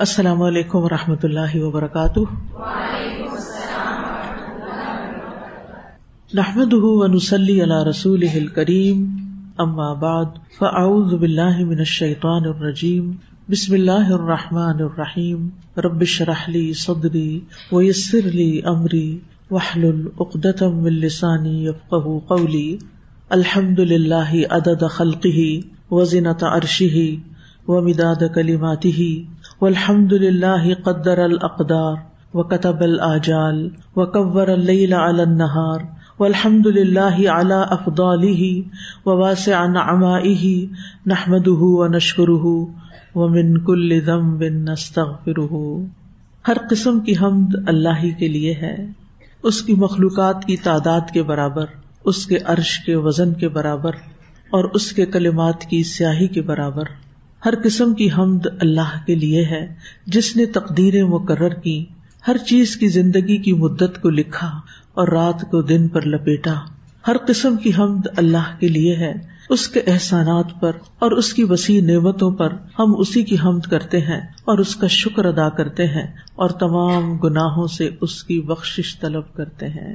السلام علیکم و رحمۃ اللہ وبرکاتہ۔ نحمد ونسلی علی رسول کریم اما بعد، فاعوذ باللہ من الشیطان الرجیم، بسم اللہ الرحمٰن الرحیم ربش رحلی صدری ویسر لی امری وحل العقدم السانی یفقہ قولی۔ الحمد للہ عدد خلقہ وزنت عرشہ ومداد کلماتہ۔ والحمد للہ قدر الاقدار وكتب الاجال وكبر الليل على النهار والحمد للہ على افضاله وواسع نعمائه نحمده ونشكره ومن كل ذنب نستغفره۔ ہر قسم کی حمد اللہ ہی کے لیے ہے۔ اس کی مخلوقات کی تعداد کے برابر، اس کے عرش کے وزن کے برابر اور اس کے کلمات کی سیاہی کے برابر۔ ہر قسم کی حمد اللہ کے لیے ہے، جس نے تقدیریں مقرر کی، ہر چیز کی زندگی کی مدت کو لکھا اور رات کو دن پر لپیٹا۔ ہر قسم کی حمد اللہ کے لیے ہے، اس کے احسانات پر اور اس کی وسیع نعمتوں پر ہم اسی کی حمد کرتے ہیں اور اس کا شکر ادا کرتے ہیں اور تمام گناہوں سے اس کی بخش طلب کرتے ہیں۔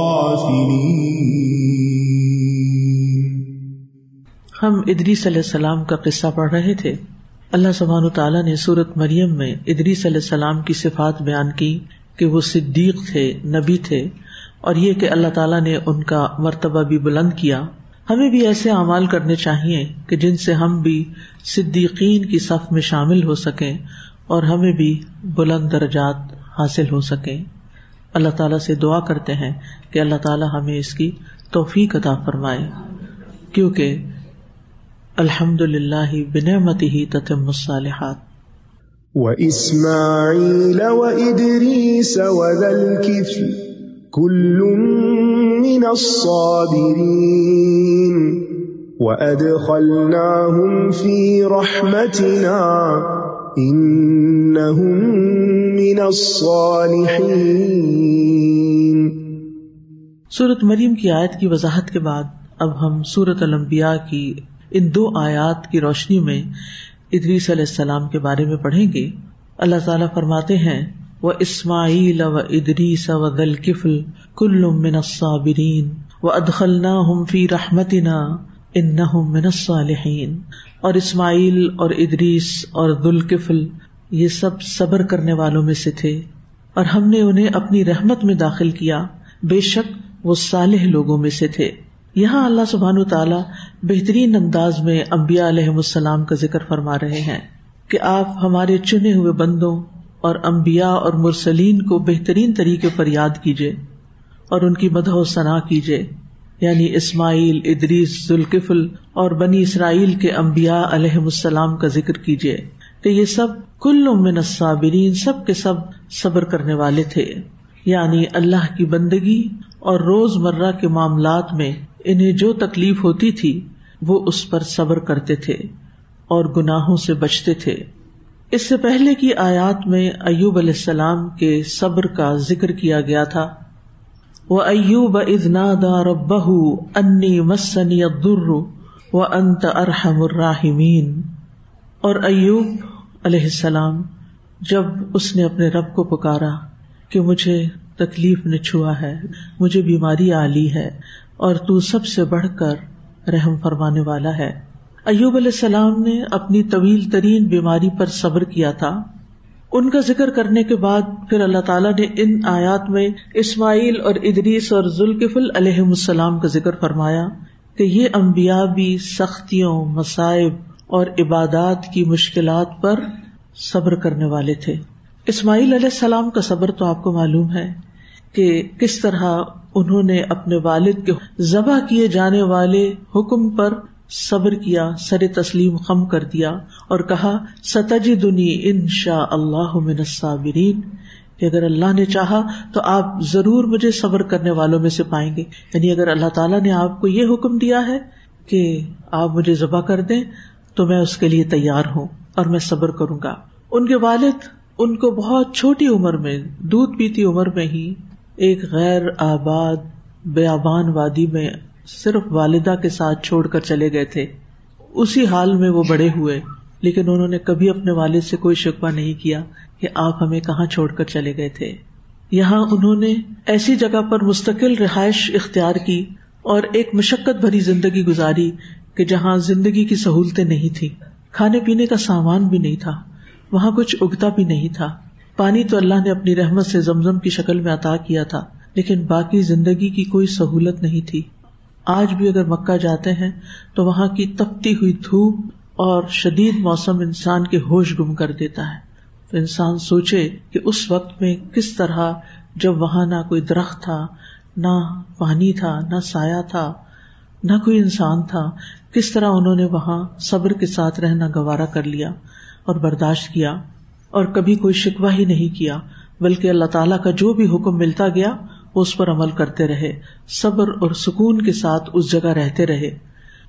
ہم ادری صلی السلام کا قصہ پڑھ رہے تھے۔ اللہ سبحان تعالیٰ نے سورت مریم میں ادری صلی السلام کی صفات بیان کی کہ وہ صدیق تھے، نبی تھے اور یہ کہ اللہ تعالیٰ نے ان کا مرتبہ بھی بلند کیا۔ ہمیں بھی ایسے اعمال کرنے چاہیے کہ جن سے ہم بھی صدیقین کی صف میں شامل ہو سکیں اور ہمیں بھی بلند درجات حاصل ہو سکیں۔ اللہ تعالیٰ سے دعا کرتے ہیں کہ اللہ تعالیٰ ہمیں اس کی توفیق عطا فرمائے۔ کیونکہ الحمد للہ بنعمت ہی تتم الصالحات۔ وإسماعيل وإدريس وذا الكفل كل من الصابرين. وأدخلناهم في رحمتنا إنهم من الصالحين۔ سورت مریم کی آیت کی وضاحت کے بعد اب ہم سورت الانبیاء کی ان دو آیات کی روشنی میں ادریس علیہ السلام کے بارے میں پڑھیں گے۔ اللہ تعالیٰ فرماتے ہیں، وہ اسماعیل و ادریس و دل کل من الصابرین و ادخلنا ہم فی رحمتنا ان من الصالحین۔ اور اسماعیل اور ادریس اور ذوالکفل یہ سب صبر کرنے والوں میں سے تھے۔ اور ہم نے انہیں اپنی رحمت میں داخل کیا۔ بے شک وہ صالح لوگوں میں سے تھے۔ یہاں اللہ سبحان تعالیٰ بہترین انداز میں امبیا علیہ السلام کا ذکر فرما رہے ہیں کہ آپ ہمارے چنے ہوئے بندوں اور امبیا اور مرسلین کو بہترین طریقے پر یاد کیجیے اور ان کی مدح و ثنا کیجیے یعنی اسماعیل، ادریس، ذوالکفل اور بنی اسرائیل کے امبیا علیہ السلام کا ذکر کیجیے کہ یہ سب کل من الصابرین، سب کے سب صبر کرنے والے تھے یعنی اللہ کی بندگی اور روز مرہ کے معاملات میں انہیں جو تکلیف ہوتی تھی، وہ اس پر صبر کرتے تھے اور گناہوں سے بچتے تھے۔ اس سے پہلے کی آیات میں ایوب علیہ السلام کے صبر کا ذکر کیا گیا تھا۔ وہ ایوب ادنا دار بہ انی مسنی در و انت ارحم الراحمین اور ایوب علیہ السلام، جب اس نے اپنے رب کو پکارا کہ مجھے تکلیف نے چھوا ہے، مجھے بیماری آلی ہے اور تو سب سے بڑھ کر رحم فرمانے والا ہے۔ ایوب علیہ السلام نے اپنی طویل ترین بیماری پر صبر کیا تھا۔ ان کا ذکر کرنے کے بعد پھر اللہ تعالیٰ نے ان آیات میں اسماعیل اور ادریس اور ذوالکفل علیہ السلام کا ذکر فرمایا کہ یہ امبیا بھی سختیوں، مصائب اور عبادات کی مشکلات پر صبر کرنے والے تھے۔ اسماعیل علیہ السلام کا صبر تو آپ کو معلوم ہے۔ کہ کس طرح انہوں نے اپنے والد کے ذبح کیے جانے والے حکم پر صبر کیا، سر تسلیم خم کر دیا اور کہا ستج دنی ان شاء اللہ صابرین کہ اگر اللہ نے چاہا تو آپ ضرور مجھے صبر کرنے والوں میں سے پائیں گے۔ یعنی اگر اللہ تعالیٰ نے آپ کو یہ حکم دیا ہے کہ آپ مجھے ذبح کر دیں تو میں اس کے لیے تیار ہوں اور میں صبر کروں گا۔ ان کے والد ان کو بہت چھوٹی عمر میں، دودھ پیتی عمر میں ہی ایک غیر آباد، بیابان وادی میں صرف والدہ کے ساتھ چھوڑ کر چلے گئے تھے۔ اسی حال میں وہ بڑے ہوئے، لیکن انہوں نے کبھی اپنے والد سے کوئی شکوہ نہیں کیا کہ آپ ہمیں کہاں چھوڑ کر چلے گئے تھے۔ یہاں انہوں نے ایسی جگہ پر مستقل رہائش اختیار کی اور ایک مشقت بھری زندگی گزاری کہ جہاں زندگی کی سہولتیں نہیں تھی کھانے پینے کا سامان بھی نہیں تھا، وہاں کچھ اگتا بھی نہیں تھا۔ پانی تو اللہ نے اپنی رحمت سے زمزم کی شکل میں عطا کیا تھا، لیکن باقی زندگی کی کوئی سہولت نہیں تھی۔ آج بھی اگر مکہ جاتے ہیں تو وہاں کی تپتی ہوئی دھوپ اور شدید موسم انسان کے ہوش گم کر دیتا ہے۔ تو انسان سوچے کہ اس وقت میں کس طرح جب وہاں نہ کوئی درخت تھا، نہ پانی تھا، نہ سایہ تھا، نہ کوئی انسان تھا، کس طرح انہوں نے وہاں صبر کے ساتھ رہنا گوارا کر لیا اور برداشت کیا۔ اور کبھی کوئی شکوا ہی نہیں کیا، بلکہ اللہ تعالیٰ کا جو بھی حکم ملتا گیا، وہ اس پر عمل کرتے رہے، صبر اور سکون کے ساتھ اس جگہ رہتے رہے۔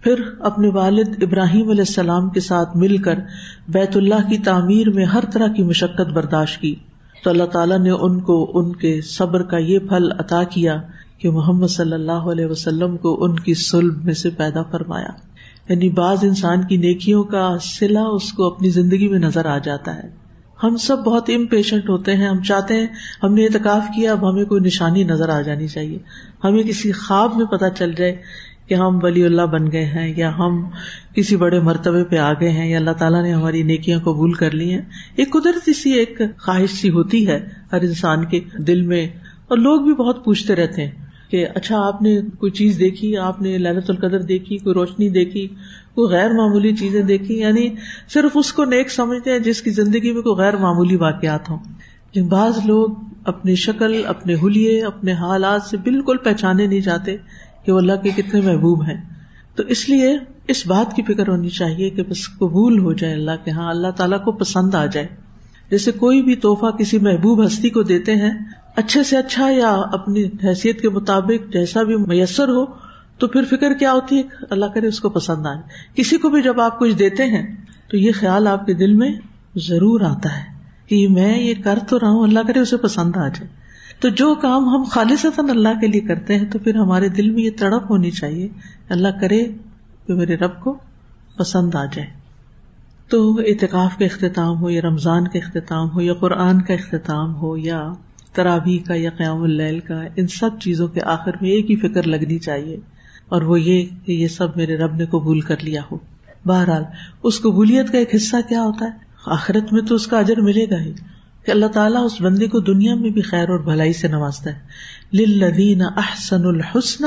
پھر اپنے والد ابراہیم علیہ السلام کے ساتھ مل کر بیت اللہ کی تعمیر میں ہر طرح کی مشقت برداشت کی۔ تو اللہ تعالیٰ نے ان کو، ان کے صبر کا یہ پھل عطا کیا کہ محمد صلی اللہ علیہ وسلم کو ان کی سلب میں سے پیدا فرمایا۔ یعنی بعض انسان کی نیکیوں کا سلا اس کو اپنی زندگی میں نظر آ جاتا ہے۔ ہم سب بہت امپیشنٹ ہوتے ہیں، ہم چاہتے ہیں، ہم نے اعتکاف کیا، اب ہمیں کوئی نشانی نظر آ جانی چاہیے۔ ہمیں کسی خواب میں پتہ چل جائے کہ ہم ولی اللہ بن گئے ہیں یا ہم کسی بڑے مرتبے پہ آ گئے ہیں یا اللہ تعالیٰ نے ہماری نیکیاں قبول کر لی ہیں۔ ایک قدرتی سی ایک خواہش سی ہوتی ہے ہر انسان کے دل میں۔ اور لوگ بھی بہت پوچھتے رہتے ہیں کہ اچھا آپ نے کوئی چیز دیکھی؟ آپ نے للت القدر دیکھی، کوئی روشنی دیکھی؟ کوئی غیر معمولی چیزیں دیکھی یعنی صرف اس کو نیک سمجھتے ہیں جس کی زندگی میں کوئی غیر معمولی واقعات ہوں۔ لیکن بعض لوگ اپنی شکل، اپنے حلیے، اپنے حالات سے بالکل پہچانے نہیں جاتے کہ وہ اللہ کے کتنے محبوب ہیں۔ تو اس لیے اس بات کی فکر ہونی چاہیے کہ بس قبول ہو جائے اللہ کے ہاں اللہ تعالیٰ کو پسند آ جائے۔ جیسے کوئی بھی تحفہ کسی محبوب ہستی کو دیتے ہیں، اچھے سے اچھا یا اپنی حیثیت کے مطابق جیسا بھی میسر ہو تو پھر فکر کیا ہوتی ہے؟ اللہ کرے اس کو پسند آئے۔ کسی کو بھی جب آپ کچھ دیتے ہیں، تو یہ خیال آپ کے دل میں ضرور آتا ہے کہ میں یہ کر تو رہا ہوں، اللہ کرے اسے پسند آ جائے۔ تو جو کام ہم خالص اللہ کے لیے کرتے ہیں، تو پھر ہمارے دل میں یہ تڑپ ہونی چاہیے۔ اللہ کرے کہ میرے رب کو پسند آ جائے۔ تو اعتکاف کا اختتام ہو، یا رمضان کا اختتام ہو، یا قرآن کا اختتام ہو، یا ترابی کا، یا قیام اللیل کا، ان سب چیزوں کے آخر میں ایک ہی فکر لگنی چاہیے۔ اور وہ یہ کہ یہ سب میرے رب نے قبول کر لیا ہو۔ بہرحال، اس قبولیت کا ایک حصہ کیا ہوتا ہے؟ آخرت میں تو اس کا اجر ملے گا ہی۔ کہ اللہ تعالیٰ اس بندے کو دنیا میں بھی خیر اور بھلائی سے نوازتا ہے۔ لدین احسن الحسن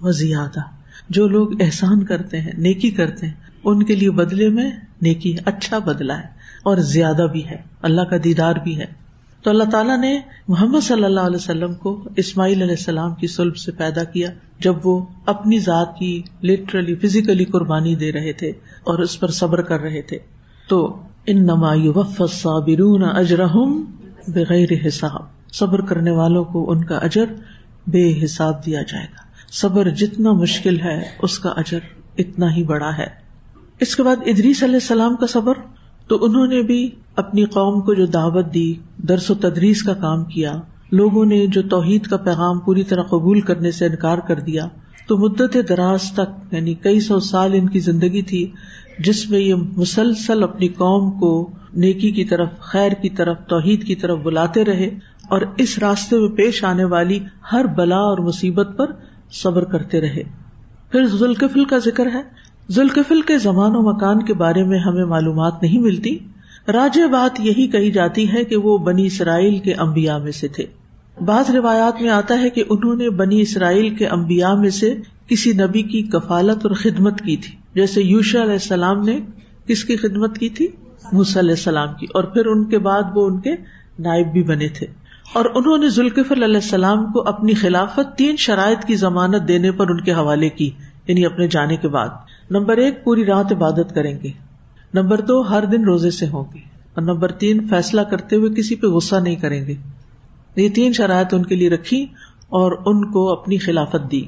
و زیادہ جو لوگ احسان کرتے ہیں، نیکی کرتے ہیں، ان کے لیے بدلے میں نیکی اچھا بدلا ہے اور زیادہ بھی ہے۔ اللہ کا دیدار بھی ہے۔ تو اللہ تعالیٰ نے محمد صلی اللہ علیہ وسلم کو اسماعیل علیہ السلام کی سلب سے پیدا کیا جب وہ اپنی ذات کی لٹرلی فزیکلی قربانی دے رہے تھے اور اس پر صبر کر رہے تھے۔ تو ان صابرون اجرحم بغیر حساب۔ صبر کرنے والوں کو ان کا اجر بے حساب دیا جائے گا۔ صبر جتنا مشکل ہے، اس کا اجر اتنا ہی بڑا ہے۔ اس کے بعد ادریس علیہ السلام کا صبر۔ تو انہوں نے بھی اپنی قوم کو جو دعوت دی، درس و تدریس کا کام کیا، لوگوں نے جو توحید کا پیغام پوری طرح قبول کرنے سے انکار کر دیا، تو مدت دراز تک یعنی کئی سو سال ان کی زندگی تھی، جس میں یہ مسلسل اپنی قوم کو نیکی کی طرف، خیر کی طرف، توحید کی طرف بلاتے رہے اور اس راستے میں پیش آنے والی ہر بلا اور مصیبت پر صبر کرتے رہے۔ پھر ذوالکفل کا ذکر ہے ذوالکفل کے زمان و مکان کے بارے میں ہمیں معلومات نہیں ملتی۔ راج بات یہی کہی جاتی ہے کہ وہ بنی اسرائیل کے امبیا میں سے تھے۔ بعض روایات میں آتا ہے کہ انہوں نے بنی اسرائیل کے امبیا میں سے کسی نبی کی کفالت اور خدمت کی تھی۔ جیسے یوشا علیہ السلام نے کس کی خدمت کی تھی؟ علیہ السلام کی۔ اور پھر ان کے بعد وہ ان کے نائب بھی بنے تھے۔ اور انہوں نے ذوالکفل علیہ السلام کو اپنی خلافت تین شرائط کی ضمانت دینے پر ان کے حوالے کی یعنی اپنے جانے کے بعد۔ نمبر ایک، پوری رات عبادت کریں گے۔ نمبر دو، ہر دن روزے سے ہوں گے۔ اور نمبر تین، فیصلہ کرتے ہوئے کسی پہ غصہ نہیں کریں گے۔ یہ تین شرائط ان کے لیے رکھی اور ان کو اپنی خلافت دی۔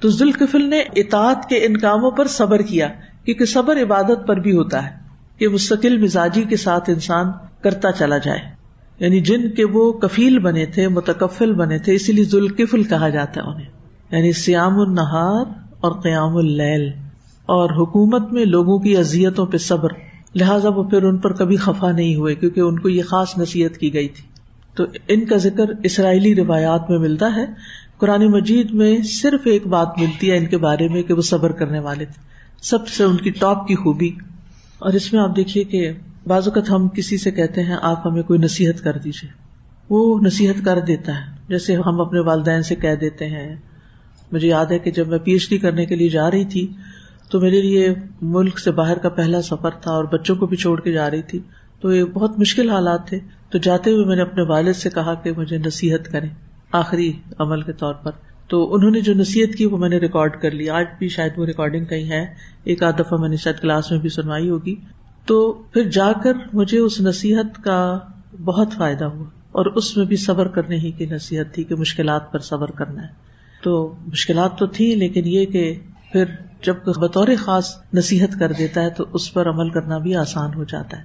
تو ذوالکفل نے اطاعت کے ان کاموں پر صبر کیا، کیونکہ صبر عبادت پر بھی ہوتا ہے کہ مستقل مزاجی کے ساتھ انسان کرتا چلا جائے۔ یعنی جن کے وہ کفیل بنے تھے، متکفل بنے تھے، اسی لیے ذوالکفل کہا جاتا ہے انہیں۔ یعنی سیام النہار اور قیام اللیل۔ اور حکومت میں لوگوں کی اذیتوں پہ صبر۔ لہٰذا وہ پھر ان پر کبھی خفا نہیں ہوئے، کیونکہ ان کو یہ خاص نصیحت کی گئی تھی۔ تو ان کا ذکر اسرائیلی روایات میں ملتا ہے۔ قرآن مجید میں صرف ایک بات ملتی ہے ان کے بارے میں، کہ وہ صبر کرنے والے تھے۔ سب سے ان کی ٹاپ کی خوبی۔ اور اس میں آپ دیکھیے کہ بعض اوقات ہم کسی سے کہتے ہیں، آپ ہمیں کوئی نصیحت کر دیجیے وہ نصیحت کر دیتا ہے۔ جیسے ہم اپنے والدین سے کہہ دیتے ہیں، مجھے یاد ہے کہ جب میں پی ایچ ڈی کرنے کے لیے جا رہی تھی تو میرے لیے ملک سے باہر کا پہلا سفر تھا اور بچوں کو بھی چھوڑ کے جا رہی تھی۔ تو یہ بہت مشکل حالات تھے۔ تو جاتے ہوئے میں نے اپنے والد سے کہا کہ مجھے نصیحت کریں آخری عمل کے طور پر۔ تو انہوں نے جو نصیحت کی وہ میں نے ریکارڈ کر لی۔ آج بھی شاید وہ ریکارڈنگ کہیں ہے۔ ایک آدھ دفعہ میں نے شاید کلاس میں بھی سنوائی ہوگی۔ تو پھر جا کر مجھے اس نصیحت کا بہت فائدہ ہوا اور اس میں بھی صبر کرنے ہی کی نصیحت تھی کہ مشکلات پر صبر کرنا ہے۔ تو مشکلات تو تھی لیکن یہ کہ پھر جب بطور خاص نصیحت کر دیتا ہے تو اس پر عمل کرنا بھی آسان ہو جاتا ہے۔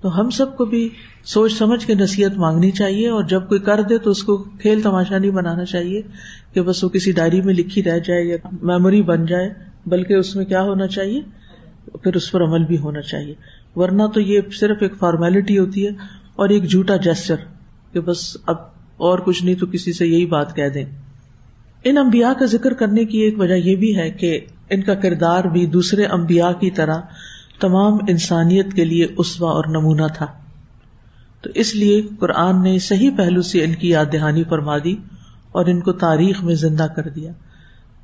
تو ہم سب کو بھی سوچ سمجھ کے نصیحت مانگنی چاہیے اور جب کوئی کر دے تو اس کو کھیل تماشا نہیں بنانا چاہیے کہ بس وہ کسی ڈائری میں لکھی رہ جائے یا میموری بن جائے، بلکہ اس میں کیا ہونا چاہیے؟ پھر اس پر عمل بھی ہونا چاہیے۔ ورنہ تو یہ صرف ایک فارمیلٹی ہوتی ہے اور ایک جھوٹا جیسچر کہ بس اب اور کچھ نہیں تو کسی سے یہی بات کہہ دیں۔ ان امبیا کا ذکر کرنے کی ایک وجہ یہ بھی ہے کہ ان کا کردار بھی دوسرے امبیا کی طرح تمام انسانیت کے لیے اسوا اور نمونہ تھا۔ تو اس لیے قرآن نے صحیح پہلو سے ان کی یاد دہانی فرما دی اور ان کو تاریخ میں زندہ کر دیا۔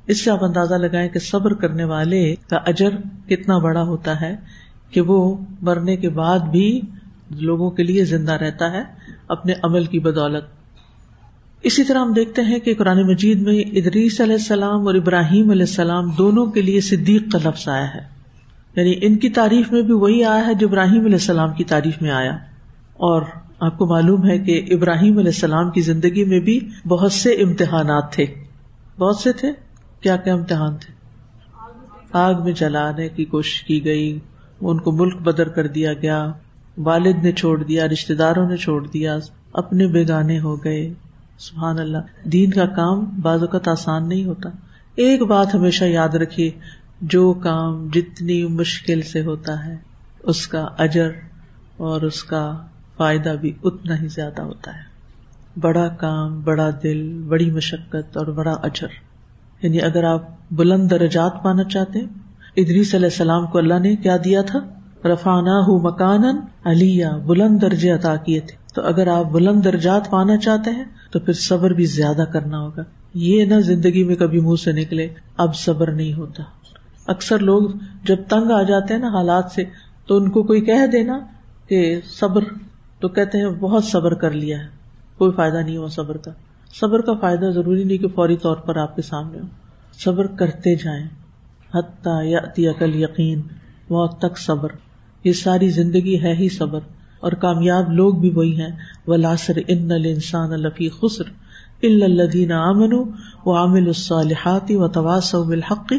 اس سے آپ اندازہ لگائیں کہ صبر کرنے والے کا اجر کتنا بڑا ہوتا ہے کہ وہ مرنے کے بعد بھی لوگوں کے لیے زندہ رہتا ہے، اپنے عمل کی بدولت اسی طرح ہم دیکھتے ہیں کہ قرآن مجید میں ادریس علیہ السلام اور ابراہیم علیہ السلام دونوں کے لیے صدیق کا لفظ آیا ہے۔ یعنی ان کی تعریف میں بھی وہی آیا ہے جو ابراہیم علیہ السلام کی تعریف میں آیا۔ اور آپ کو معلوم ہے کہ ابراہیم علیہ السلام کی زندگی میں بھی بہت سے امتحانات تھے۔ بہت سے تھے؟ کیا کیا امتحان تھے؟ آگ میں جلانے کی کوشش کی گئی، ان کو ملک بدر کر دیا گیا، والد نے چھوڑ دیا رشتے داروں نے چھوڑ دیا، اپنے بیگانے ہو گئے۔ سبحان اللہ، دین کا کام بعض اوقات آسان نہیں ہوتا۔ ایک بات ہمیشہ یاد رکھیے، جو کام جتنی مشکل سے ہوتا ہے، اس کا اجر اور اس کا فائدہ بھی اتنا ہی زیادہ ہوتا ہے۔ بڑا کام، بڑا دل، بڑی مشقت اور بڑا اجر۔ یعنی اگر آپ بلند درجات پانا چاہتے ہیں، ادریس علیہ السلام کو اللہ نے کیا دیا تھا؟ رفانہ مکان علیہ، بلند درجے عطا کیے تھے۔ تو اگر آپ بلند درجات پانا چاہتے ہیں، تو پھر صبر بھی زیادہ کرنا ہوگا۔ یہ نہ زندگی میں کبھی منہ سے نکلے، اب صبر نہیں ہوتا۔ اکثر لوگ جب تنگ آ جاتے ہیں نا حالات سے، تو ان کو کوئی کہہ دینا کہ صبر، تو کہتے ہیں بہت صبر کر لیا ہے۔ کوئی فائدہ نہیں ہوا صبر کا۔ صبر کا فائدہ ضروری نہیں کہ فوری طور پر آپ کے سامنے ہو۔ صبر کرتے جائیں۔ حتیٰ یا عقل یقین موت تک صبر۔ یہ ساری زندگی ہے ہی صبر۔ اور کامیاب لوگ بھی وہی ہیں۔ وہ لاسر ان انسان الفی خسر الدین امن و عامل الصالحاتی و تواس بالحق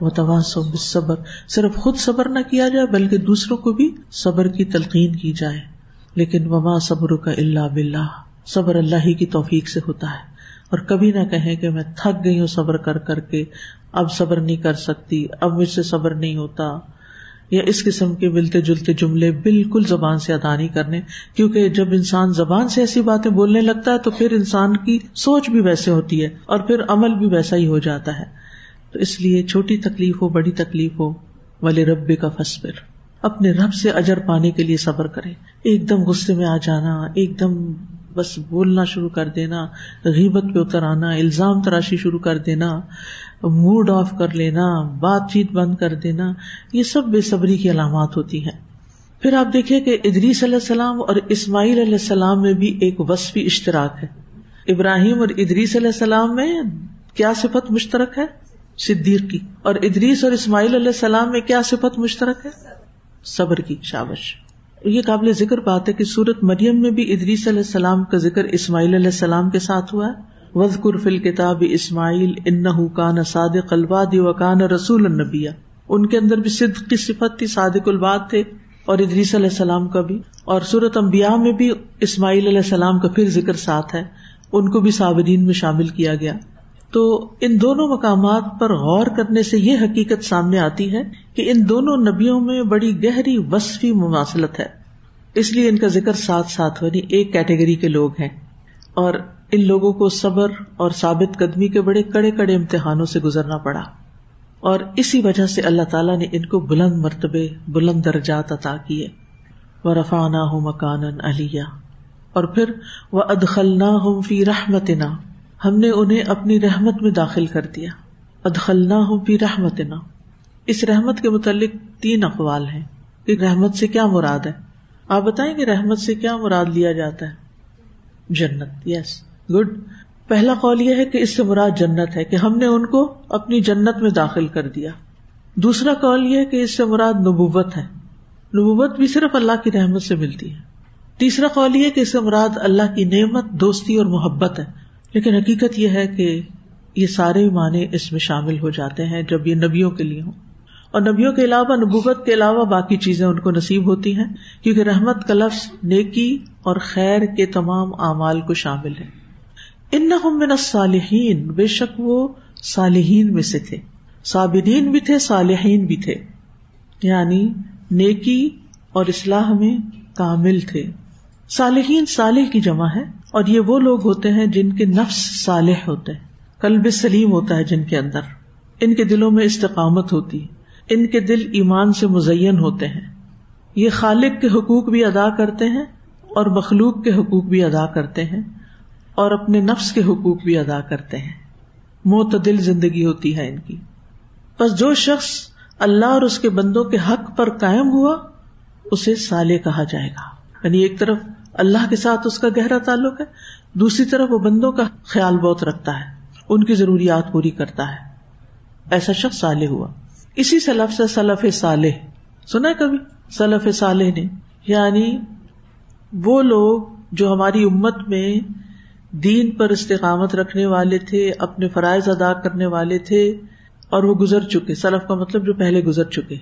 متواس صبر صرف خود صبر نہ کیا جائے بلکہ دوسروں کو بھی صبر کی تلقین کی جائے۔ لیکن وما صبر کا اللہ بلّہ صبر اللہ ہی کی توفیق سے ہوتا ہے۔ اور کبھی نہ کہیں کہ میں تھک گئی ہوں صبر کر کر کے۔ اب صبر نہیں کر سکتی، اب مجھ سے صبر نہیں ہوتا۔ یا اس قسم کے ملتے جلتے جملے بالکل زبان سے ادا نہیں کرنے، کیونکہ جب انسان زبان سے ایسی باتیں بولنے لگتا ہے تو پھر انسان کی سوچ بھی ویسے ہوتی ہے اور پھر عمل بھی ویسا ہی ہو جاتا ہے۔ تو اس لیے چھوٹی تکلیف ہو، بڑی تکلیف ہو والے رب کا فصبر اپنے رب سے اجر پانے کے لیے صبر کرے ایک دم غصے میں آ جانا، ایک دم بس بولنا شروع کر دینا، غیبت پہ اتر آنا، الزام تراشی شروع کر دینا۔ موڈ آف کر لینا، بات چیت بند کر دینا، یہ سب بے صبری کی علامات ہوتی ہیں۔ پھر آپ دیکھیں کہ ادریس علیہ السلام اور اسماعیل علیہ السلام میں بھی ایک وصفی اشتراک ہے۔ ابراہیم اور ادریس علیہ السلام میں کیا صفت مشترک ہے؟ صدیق کی۔ اور ادریس اور اسماعیل علیہ السلام میں کیا صفت مشترک ہے؟ صبر کی، شابش۔ یہ قابل ذکر بات ہے کہ سورت مریم میں بھی ادریس علیہ السلام کا ذکر اسماعیل علیہ السلام کے ساتھ ہوا ہے۔ وز قرفل کتاب اسماعیل ان ان لوگوں کو صبر اور ثابت قدمی کے بڑے کڑے کڑے امتحانوں سے گزرنا پڑا اور اسی وجہ سے اللہ تعالیٰ نے ان کو بلند مرتبے، بلند درجات عطا کیے۔ وہ رفانہ ہوں مکان علیہ اور پھر وہ ادخلنا ہوں فی رحمت ہم نے انہیں اپنی رحمت میں داخل کر دیا۔ ادخلنا ہوں فی رحمت اس رحمت کے متعلق تین اقوال ہیں۔ کہ رحمت سے کیا مراد ہے؟ آپ بتائیں کہ رحمت سے کیا مراد لیا جاتا ہے؟ جنت۔ یس گڈ پہلا قول یہ ہے کہ اس سے مراد جنت ہے کہ ہم نے ان کو اپنی جنت میں داخل کر دیا۔ دوسرا قول یہ ہے کہ اس سے مراد نبوت ہے۔ نبوت بھی صرف اللہ کی رحمت سے ملتی ہے۔ تیسرا قول یہ کہ اس سے مراد اللہ کی نعمت، دوستی اور محبت ہے۔ لیکن حقیقت یہ ہے کہ یہ سارے معنی اس میں شامل ہو جاتے ہیں جب یہ نبیوں کے لیے ہوں۔ اور نبیوں کے علاوہ نبوت کے علاوہ باقی چیزیں ان کو نصیب ہوتی ہیں، کیونکہ رحمت کا لفظ نیکی اور خیر کے تمام اعمال کو شامل ہے۔ ان من صالحین بے شک وہ صالحین میں سے تھے۔ صابرین بھی تھے، صالحین بھی تھے۔ یعنی نیکی اور اسلح میں کامل تھے۔ صالحین صالح کی جمع ہے اور یہ وہ لوگ ہوتے ہیں جن کے نفس صالح ہوتے ہیں۔ کلب سلیم ہوتا ہے جن کے اندر۔ ان کے دلوں میں استقامت ہوتی ان کے دل ایمان سے مزین ہوتے ہیں۔ یہ خالق کے حقوق بھی ادا کرتے ہیں اور مخلوق کے حقوق بھی ادا کرتے ہیں۔ اور اپنے نفس کے حقوق بھی ادا کرتے ہیں۔ معتدل زندگی ہوتی ہے ان کی۔ بس جو شخص اللہ اور اس کے بندوں کے حق پر قائم ہوا، اسے سالے کہا جائے گا۔ یعنی ایک طرف اللہ کے ساتھ اس کا گہرا تعلق ہے، دوسری طرف وہ بندوں کا خیال بہت رکھتا ہے، ان کی ضروریات پوری کرتا ہے۔ ایسا شخص سالے ہوا۔ اسی سلف سے سلف صالح۔ سنا کبھی؟ سلف صالح نے۔ یعنی وہ لوگ جو ہماری امت میں دین پر استقامت رکھنے والے تھے، اپنے فرائض ادا کرنے والے تھے اور وہ گزر چکے۔ سلف کا مطلب جو پہلے گزر چکے۔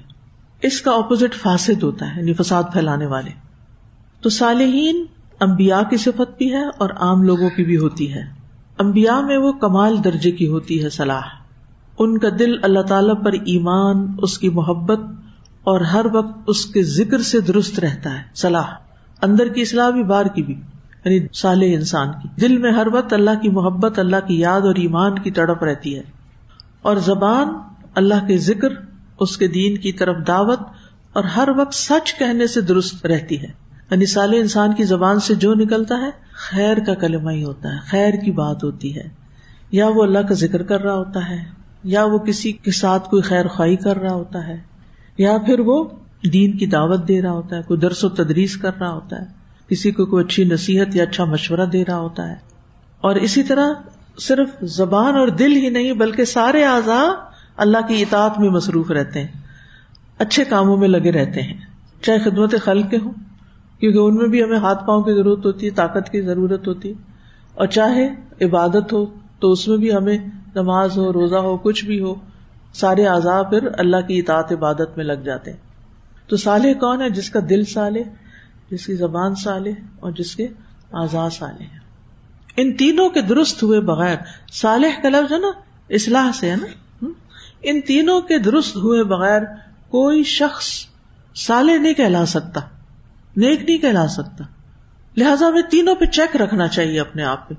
اس کا اپوزٹ فاسد ہوتا ہے یعنی فساد پھیلانے والے۔ تو صالحین امبیا کی صفت بھی ہے اور عام لوگوں کی بھی ہوتی ہے۔ امبیا میں وہ کمال درجے کی ہوتی ہے، صلاح۔ ان کا دل اللہ تعالی پر ایمان، اس کی محبت اور ہر وقت اس کے ذکر سے درست رہتا ہے، صلاح۔ اندر کی اصلاح بھی، باہر کی بھی۔ یعنی صالح انسان کی۔ دل میں ہر وقت اللہ کی محبت، اللہ کی یاد اور ایمان کی تڑپ رہتی ہے۔ اور زبان اللہ کے ذکر، اس کے دین کی طرف دعوت اور ہر وقت سچ کہنے سے درست رہتی ہے۔ یعنی صالح انسان کی زبان سے جو نکلتا ہے، خیر کا کلمہ ہی ہوتا ہے، خیر کی بات ہوتی ہے۔ یا وہ اللہ کا ذکر کر رہا ہوتا ہے، یا وہ کسی کے ساتھ کوئی خیر خواہ کر رہا ہوتا ہے، یا پھر وہ دین کی دعوت دے رہا ہوتا ہے، کوئی درس و تدریس کر رہا ہوتا ہے۔ کسی کو کوئی اچھی نصیحت یا اچھا مشورہ دے رہا ہوتا ہے۔ اور اسی طرح صرف زبان اور دل ہی نہیں بلکہ سارے اعضا اللہ کی اطاعت میں مصروف رہتے ہیں، اچھے کاموں میں لگے رہتے ہیں۔ چاہے خدمت خل کے ہوں، کیونکہ ان میں بھی ہمیں ہاتھ پاؤں کی ضرورت ہوتی ہے، طاقت کی ضرورت ہوتی ہے۔ اور چاہے عبادت ہو تو اس میں بھی ہمیں نماز ہو، روزہ ہو، کچھ بھی ہو، سارے اعضاء پھر اللہ کی اطاعت عبادت میں لگ جاتے ہیں۔ تو سالے کون ہے جس کا دل سالے جس کی زبان سالے اور جس کے آزاد سالے ہیں۔ ان تینوں کے درست ہوئے بغیر، صالح کا لفظ ہے نا، اصلاح سے ہے نا۔ ان تینوں کے درست ہوئے بغیر کوئی شخص سالے نہیں کہلا سکتا، نیک نہیں کہلا سکتا۔ لہذا ہمیں تینوں پہ چیک رکھنا چاہیے اپنے آپ پہ،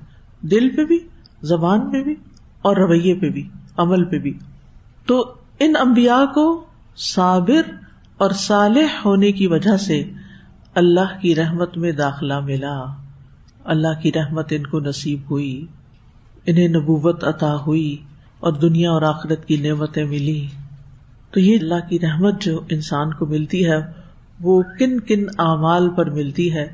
دل پہ بھی، زبان پہ بھی اور رویے پہ بھی، عمل پہ بھی۔ تو ان امبیا کو صابر اور صالح ہونے کی وجہ سے اللہ کی رحمت میں داخلہ ملا۔ اللہ کی رحمت ان کو نصیب ہوئی، انہیں نبوت عطا ہوئی اور دنیا اور آخرت کی نعمتیں ملی۔ تو یہ اللہ کی رحمت جو انسان کو ملتی ہے، وہ کن کن اعمال پر ملتی ہے۔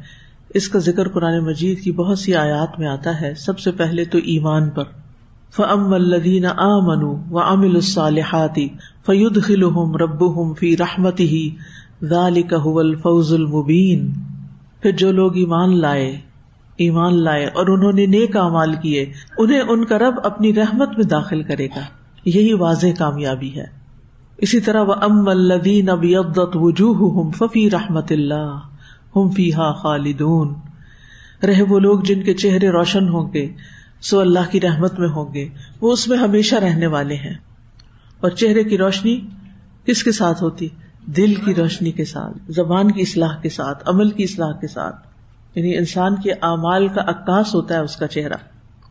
اس کا ذکر قرآن مجید کی بہت سی آیات میں آتا ہے۔ سب سے پہلے تو ایمان پر۔ فَأَمَّا الَّذِينَ آمَنُوا وَعَمِلُوا الصَّالِحَاتِ فَيُدْخِلُهُمْ رَبُّهُمْ فِي رَحْمَتِهِ ذَلِكَ هُوَ الْفَوْزُ الْمُبِينَ پھر جو لوگ ایمان لائے ایمان لائے اور انہوں نے نیک اعمال کیے، انہیں ان کا رب اپنی رحمت میں داخل کرے گا۔ یہی واضح کامیابی ہے۔ اسی طرح وہ ام الدین ابیت وجوہ ففی رحمت اللہ ہم فی ہا خالدون۔ رہے وہ لوگ جن کے چہرے روشن ہوں گے، سو اللہ کی رحمت میں ہوں گے۔ وہ اس میں ہمیشہ رہنے والے ہیں۔ اور چہرے کی روشنی کس کے ساتھ ہوتی؟ دل کی روشنی کے ساتھ، زبان کی اصلاح کے ساتھ، عمل کی اصلاح کے ساتھ۔ یعنی انسان کے اعمال کا عکاس ہوتا ہے اس کا چہرہ۔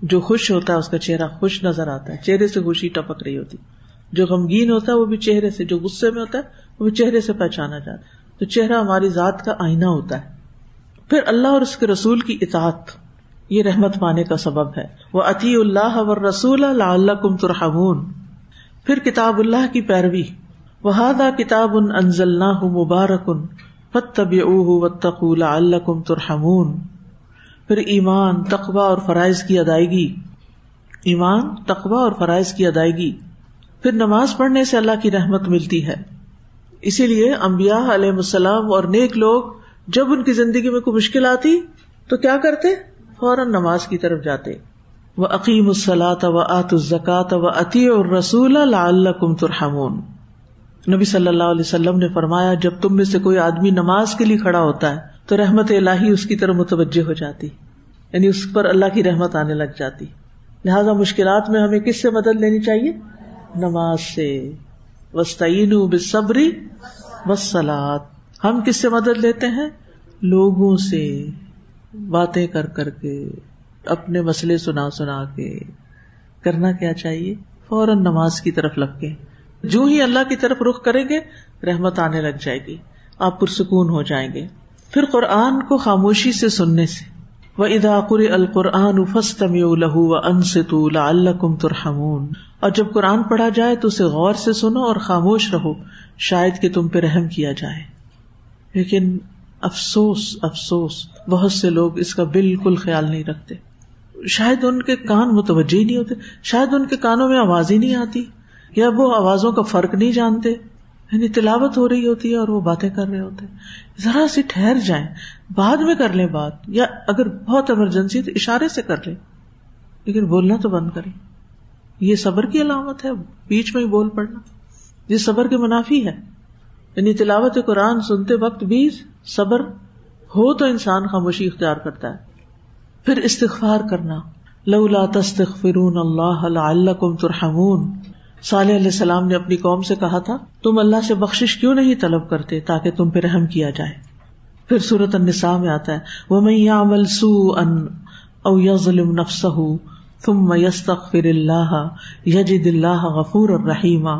جو خوش ہوتا ہے اس کا چہرہ خوش نظر آتا ہے۔ چہرے سے خوشی ٹپک رہی ہوتی۔ جو غمگین ہوتا ہے وہ بھی چہرے سے، جو غصے میں ہوتا ہے وہ بھی چہرے سے پہچانا جاتا ہے۔ تو چہرہ ہماری ذات کا آئینہ ہوتا ہے۔ پھر اللہ اور اس کے رسول کی اطاعت، یہ رحمت پانے کا سبب ہے۔ وہ عطی اللہ و رسول اللہ کم ترحمون۔ پھر کتاب اللہ کی پیروی۔ وہادا کتاب ان انزل مبارکن فت طب ترحمون۔ پھر ایمان تقوا اور فرائض کی ادائیگی۔ ایمان تقوا اور فرائض کی ادائیگی۔ پھر نماز پڑھنے سے اللہ کی رحمت ملتی ہے۔ اسی لیے امبیا علیہ السلام اور نیک لوگ جب ان کی زندگی میں کوئی مشکل آتی تو کیا کرتے؟ فوراً نماز کی طرف جاتے۔ وہ عقیم السلاط و آت الزکات و عطی اور رسول اللہ کم ترحمون۔ نبی صلی اللہ علیہ وسلم نے فرمایا، جب تم میں سے کوئی آدمی نماز کے لیے کھڑا ہوتا ہے، تو رحمت اللہ اس کی طرف متوجہ ہو جاتی یعنی اس پر اللہ کی رحمت آنے لگ جاتی۔ لہٰذا مشکلات میں ہمیں کس سے مدد لینی چاہیے؟ نماز سے۔ وسطین بصبری وسلات ہم کس سے مدد لیتے ہیں؟ لوگوں سے۔ باتیں کر کر کے، اپنے مسئلے سنا سنا کے۔ کرنا کیا چاہیے؟ فوراً نماز کی طرف لگ کے جو ہی اللہ کی طرف رخ کریں گے، رحمت آنے لگ جائے گی، آپ پرسکون ہو جائیں گے۔ پھر قرآن کو خاموشی سے سننے سے۔ وہ اداقر القرآن لہو و انست الکم ترحمون۔ اور جب قرآن پڑھا جائے تو اسے غور سے سنو اور خاموش رہو، شاید کہ تم پہ رحم کیا جائے۔ لیکن افسوس افسوس، بہت سے لوگ اس کا بالکل خیال نہیں رکھتے۔ شاید ان کے کان متوجہ نہیں ہوتے، شاید ان کے کانوں میں آواز ہی نہیں آتی۔ یا وہ آوازوں کا فرق نہیں جانتے؟ یعنی تلاوت ہو رہی ہوتی ہے اور وہ باتیں کر رہے ہوتے ذرا سی ٹھہر جائیں۔ بعد میں کر لیں بات۔ یا اگر بہت ایمرجنسی تو اشارے سے کر لیں۔ لیکن بولنا تو بند کریں۔ یہ صبر کی علامت ہے۔ بیچ میں ہی بول پڑنا۔ یہ صبر کے منافی ہے۔ یعنی تلاوت قرآن سنتے وقت بھی صبر ہو تو انسان خاموشی اختیار کرتا ہے۔ پھر استغفار کرنا۔ لولا تستغفرون اللہ لعلکم ترحمون۔ صالح علیہ السلام نے اپنی قوم سے کہا تھا، تم اللہ سے بخش کیوں نہیں طلب کرتے تاکہ تم پہ رحم کیا جائے؟ پھر سورت النساء میں آتا ہے وہ میں یامل سو ان او یظلم نفس تم یستغفر اللہ یجد اللہ غفور اور رحیما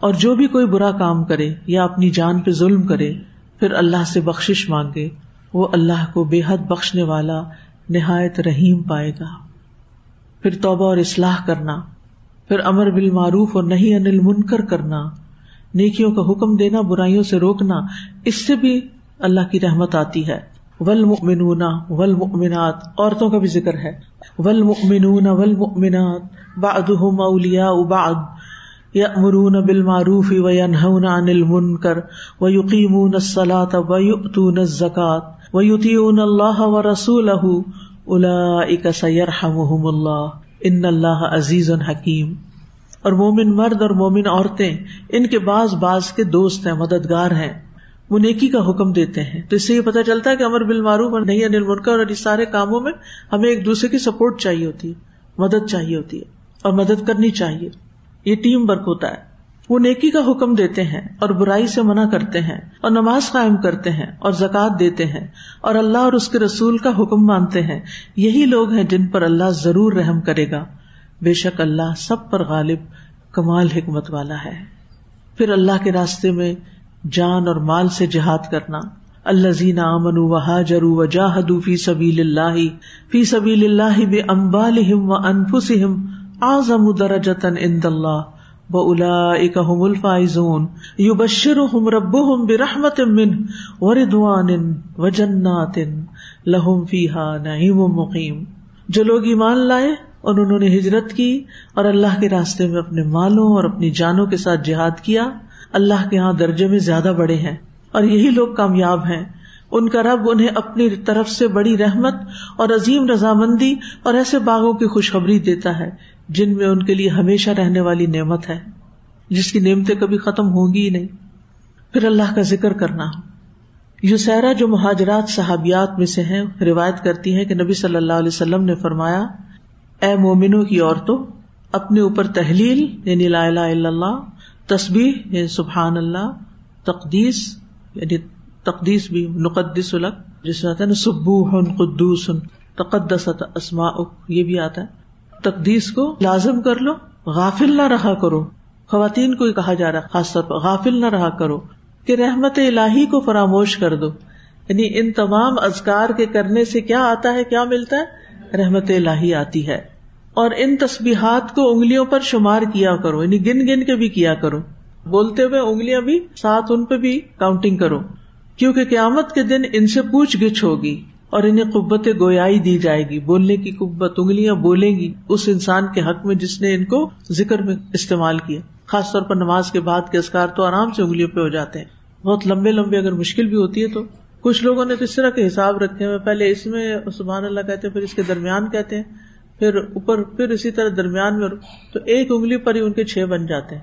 اور جو بھی کوئی برا کام کرے یا اپنی جان پہ ظلم کرے، پھر اللہ سے بخش مانگے، وہ اللہ کو بے حد بخشنے والا نہایت رحیم پائے گا۔ پھر توبہ اور اصلاح کرنا پھر امر بال معروف اور نہیں انل منکر کرنا، نیکیوں کا حکم دینا، برائیوں سے روکنا، اس سے بھی اللہ کی رحمت آتی ہے۔ ول مکمنون عورتوں کا بھی ذکر ہے۔ ول مکمنون ول باد اولیا اباد یا مرون بال معروف و انہون انل منکر و یقین و یؤتون و یوتیون اللہ و رسول الا سیر اللہ۔ ان اللہ عزیز الحکیم اور مومن مرد اور مومن عورتیں ان کے بعض بعض کے دوست ہیں، مددگار ہیں۔ وہ نیکی کا حکم دیتے ہیں۔ تو اس سے یہ پتا چلتا ہے کہ امر بالمعروف اور نہیں انل منکر اور اس سارے کاموں میں ہمیں ایک دوسرے کی سپورٹ چاہیے ہوتی ہے، مدد چاہیے ہوتی ہے اور مدد کرنی چاہیے۔ یہ ٹیم ورک ہوتا ہے۔ وہ نیکی کا حکم دیتے ہیں اور برائی سے منع کرتے ہیں اور نماز قائم کرتے ہیں اور زکوٰۃ دیتے ہیں اور اللہ اور اس کے رسول کا حکم مانتے ہیں۔ یہی لوگ ہیں جن پر اللہ ضرور رحم کرے گا۔ بے شک اللہ سب پر غالب، کمال، حکمت والا ہے۔ پھر اللہ کے راستے میں جان اور مال سے جہاد کرنا۔ اللہ زین امن و حاجر و جاہدو فی سبیل اللہ، فی سبیل اللہ بے امبال و انفسم آزم درجتن اند اللہ۔ و الا اکم الفائزون یو بشر ہم رب ہم برحمت من و ردوان و جنات لہم نعیم مقیم جو لوگ ایمان لائے اور انہوں نے ہجرت کی اور اللہ کے راستے میں اپنے مالوں اور اپنی جانوں کے ساتھ جہاد کیا، اللہ کے یہاں درجے میں زیادہ بڑے ہیں اور یہی لوگ کامیاب ہیں۔ ان کا رب انہیں اپنی طرف سے بڑی رحمت اور عظیم رضامندی اور ایسے باغوں کی خوشخبری دیتا ہے۔ جن میں ان کے لیے ہمیشہ رہنے والی نعمت ہے، جس کی نعمتیں کبھی ختم ہوں گی ہی نہیں۔ پھر اللہ کا ذکر کرنا۔ یو سیرا جو مہاجرات صحابیات میں سے ہیں، روایت کرتی ہیں کہ نبی صلی اللہ علیہ وسلم نے فرمایا، اے مومنو کی عورتوں، اپنے اوپر تحلیل یعنی لا الہ الا اللہ تصبیح یعنی سبحان اللہ، تقدیس یعنی تقدیس بھی نقدس الگ جس میں آتا ہے نا سبو ہن قدوس تقدس اسما یہ بھی آتا ہے۔ تقدیس کو لازم کر لو، غافل نہ رہا کرو۔ خواتین کو ہی کہا جا رہا، خاص طور پر غافل نہ رہا کرو کہ رحمت الہی کو فراموش کر دو۔ یعنی ان تمام ازکار کے کرنے سے کیا آتا ہے، کیا ملتا ہے؟ رحمت الہی آتی ہے۔ اور ان تسبیحات کو انگلیوں پر شمار کیا کرو یعنی گن گن کے بھی کیا کرو۔ بولتے ہوئے انگلیاں بھی ساتھ ان پہ بھی کاؤنٹنگ کرو، کیونکہ قیامت کے دن ان سے پوچھ گچھ ہوگی۔ اور انہیں قبت گویائی دی جائے گی۔ بولنے کی قبت، انگلیاں بولیں گی۔ اس انسان کے حق میں جس نے ان کو ذکر میں استعمال کیا۔ خاص طور پر نماز کے بعد کے اسکار تو آرام سے انگلیوں پہ ہو جاتے ہیں۔ بہت لمبے لمبے اگر مشکل بھی ہوتی ہے تو کچھ لوگوں نے تو اس طرح کے حساب رکھے ہوئے پہلے اس میں سبحان اللہ کہتے ہیں، پھر اس کے درمیان کہتے ہیں، پھر اوپر، پھر اسی طرح درمیان میں۔ تو ایک انگلی پر ہی ان کے چھ بن جاتے ہیں۔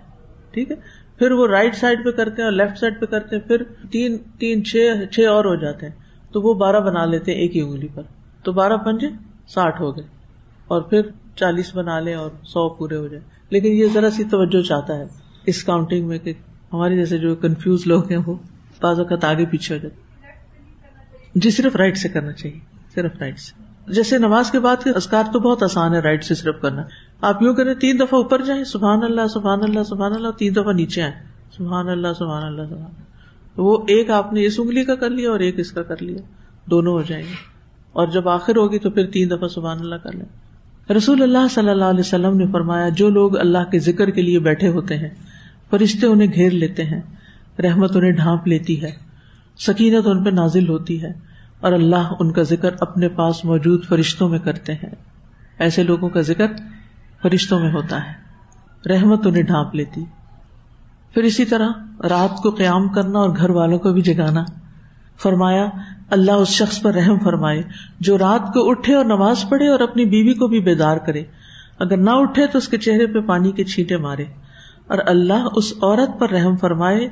ٹھیک ہے؟ پھر وہ رائٹ سائڈ پہ کرتے ہیں اور لیفٹ سائڈ پہ کرتے ہیں۔ پھر تین تین، چھ چھ اور ہو جاتے ہیں۔ تو وہ بارہ بنا لیتے ایک ہی انگلی پر۔ تو بارہ پنجے ساٹھ ہو گئے۔ اور پھر چالیس بنا لیں اور سو پورے ہو جائیں لیکن یہ ذرا سی توجہ چاہتا ہے۔ اس کاؤنٹنگ میں کہ ہمارے جیسے جو کنفیوز لوگ ہیں وہ بعض اوقات آگے پیچھے ہو جاتے۔ جی صرف رائٹ سے کرنا چاہیے۔ صرف رائٹ سے۔ جیسے نماز کے بعد اسکار تو بہت آسان ہے رائٹ سے صرف کرنا۔ آپ یوں کریں، تین دفعہ اوپر جائیں، سبحان اللہ سبحان اللہ سبحان اللہ تین دفعہ نیچے آئے سبحان اللہ سبحان اللہ سبحان اللہ۔ وہ ایک آپ نے اس انگلی کا کر لیا اور ایک اس کا کر لیا، دونوں ہو جائیں گے۔ اور جب آخر ہوگی تو پھر تین دفعہ سبحان اللہ کر لیں۔ رسول اللہ صلی اللہ علیہ وسلم نے فرمایا، جو لوگ اللہ کے ذکر کے لیے بیٹھے ہوتے ہیں، فرشتے انہیں گھیر لیتے ہیں، رحمت انہیں ڈھانپ لیتی ہے، سکینت ان پہ نازل ہوتی ہے، اور اللہ ان کا ذکر اپنے پاس موجود فرشتوں میں کرتے ہیں۔ ایسے لوگوں کا ذکر فرشتوں میں ہوتا ہے۔ رحمت انہیں ڈھانپ لیتی۔ پھر اسی طرح رات کو قیام کرنا اور گھر والوں کو بھی جگانا۔ فرمایا، اللہ اس شخص پر رحم فرمائے، جو رات کو اٹھے اور نماز پڑھے اور اپنی بیوی کو بھی بیدار کرے۔ اگر نہ اٹھے تو اس کے چہرے پہ پانی کے چھینٹے مارے۔ اور اللہ اس عورت پر رحم فرمائے،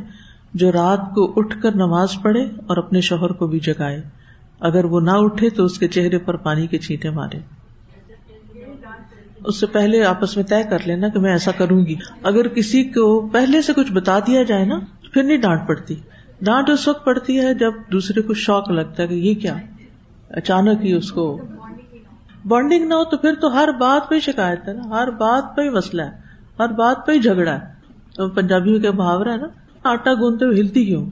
جو رات کو اٹھ کر نماز پڑھے اور اپنے شوہر کو بھی جگائے۔ اگر وہ نہ اٹھے تو اس کے چہرے پر پانی کے چھینٹے مارے۔ اس سے پہلے آپس میں طے کر لینا کہ میں ایسا کروں گی۔ اگر کسی کو پہلے سے کچھ بتا دیا جائے نا، پھر نہیں ڈانٹ پڑتی۔ ڈانٹ اس وقت پڑتی ہے جب دوسرے کو شوق لگتا ہے کہ یہ کیا؟ اچانک ہی اس کو۔ بانڈنگ نہ ہو تو پھر تو ہر بات پہ شکایت ہے نا۔ ہر بات پہ ہی مسئلہ ہے۔ ہر بات پہ ہی جھگڑا ہے۔ پنجابی کا محاورہ ہے نا، آٹا گوندتے ہوئے ہلتی کیوں؟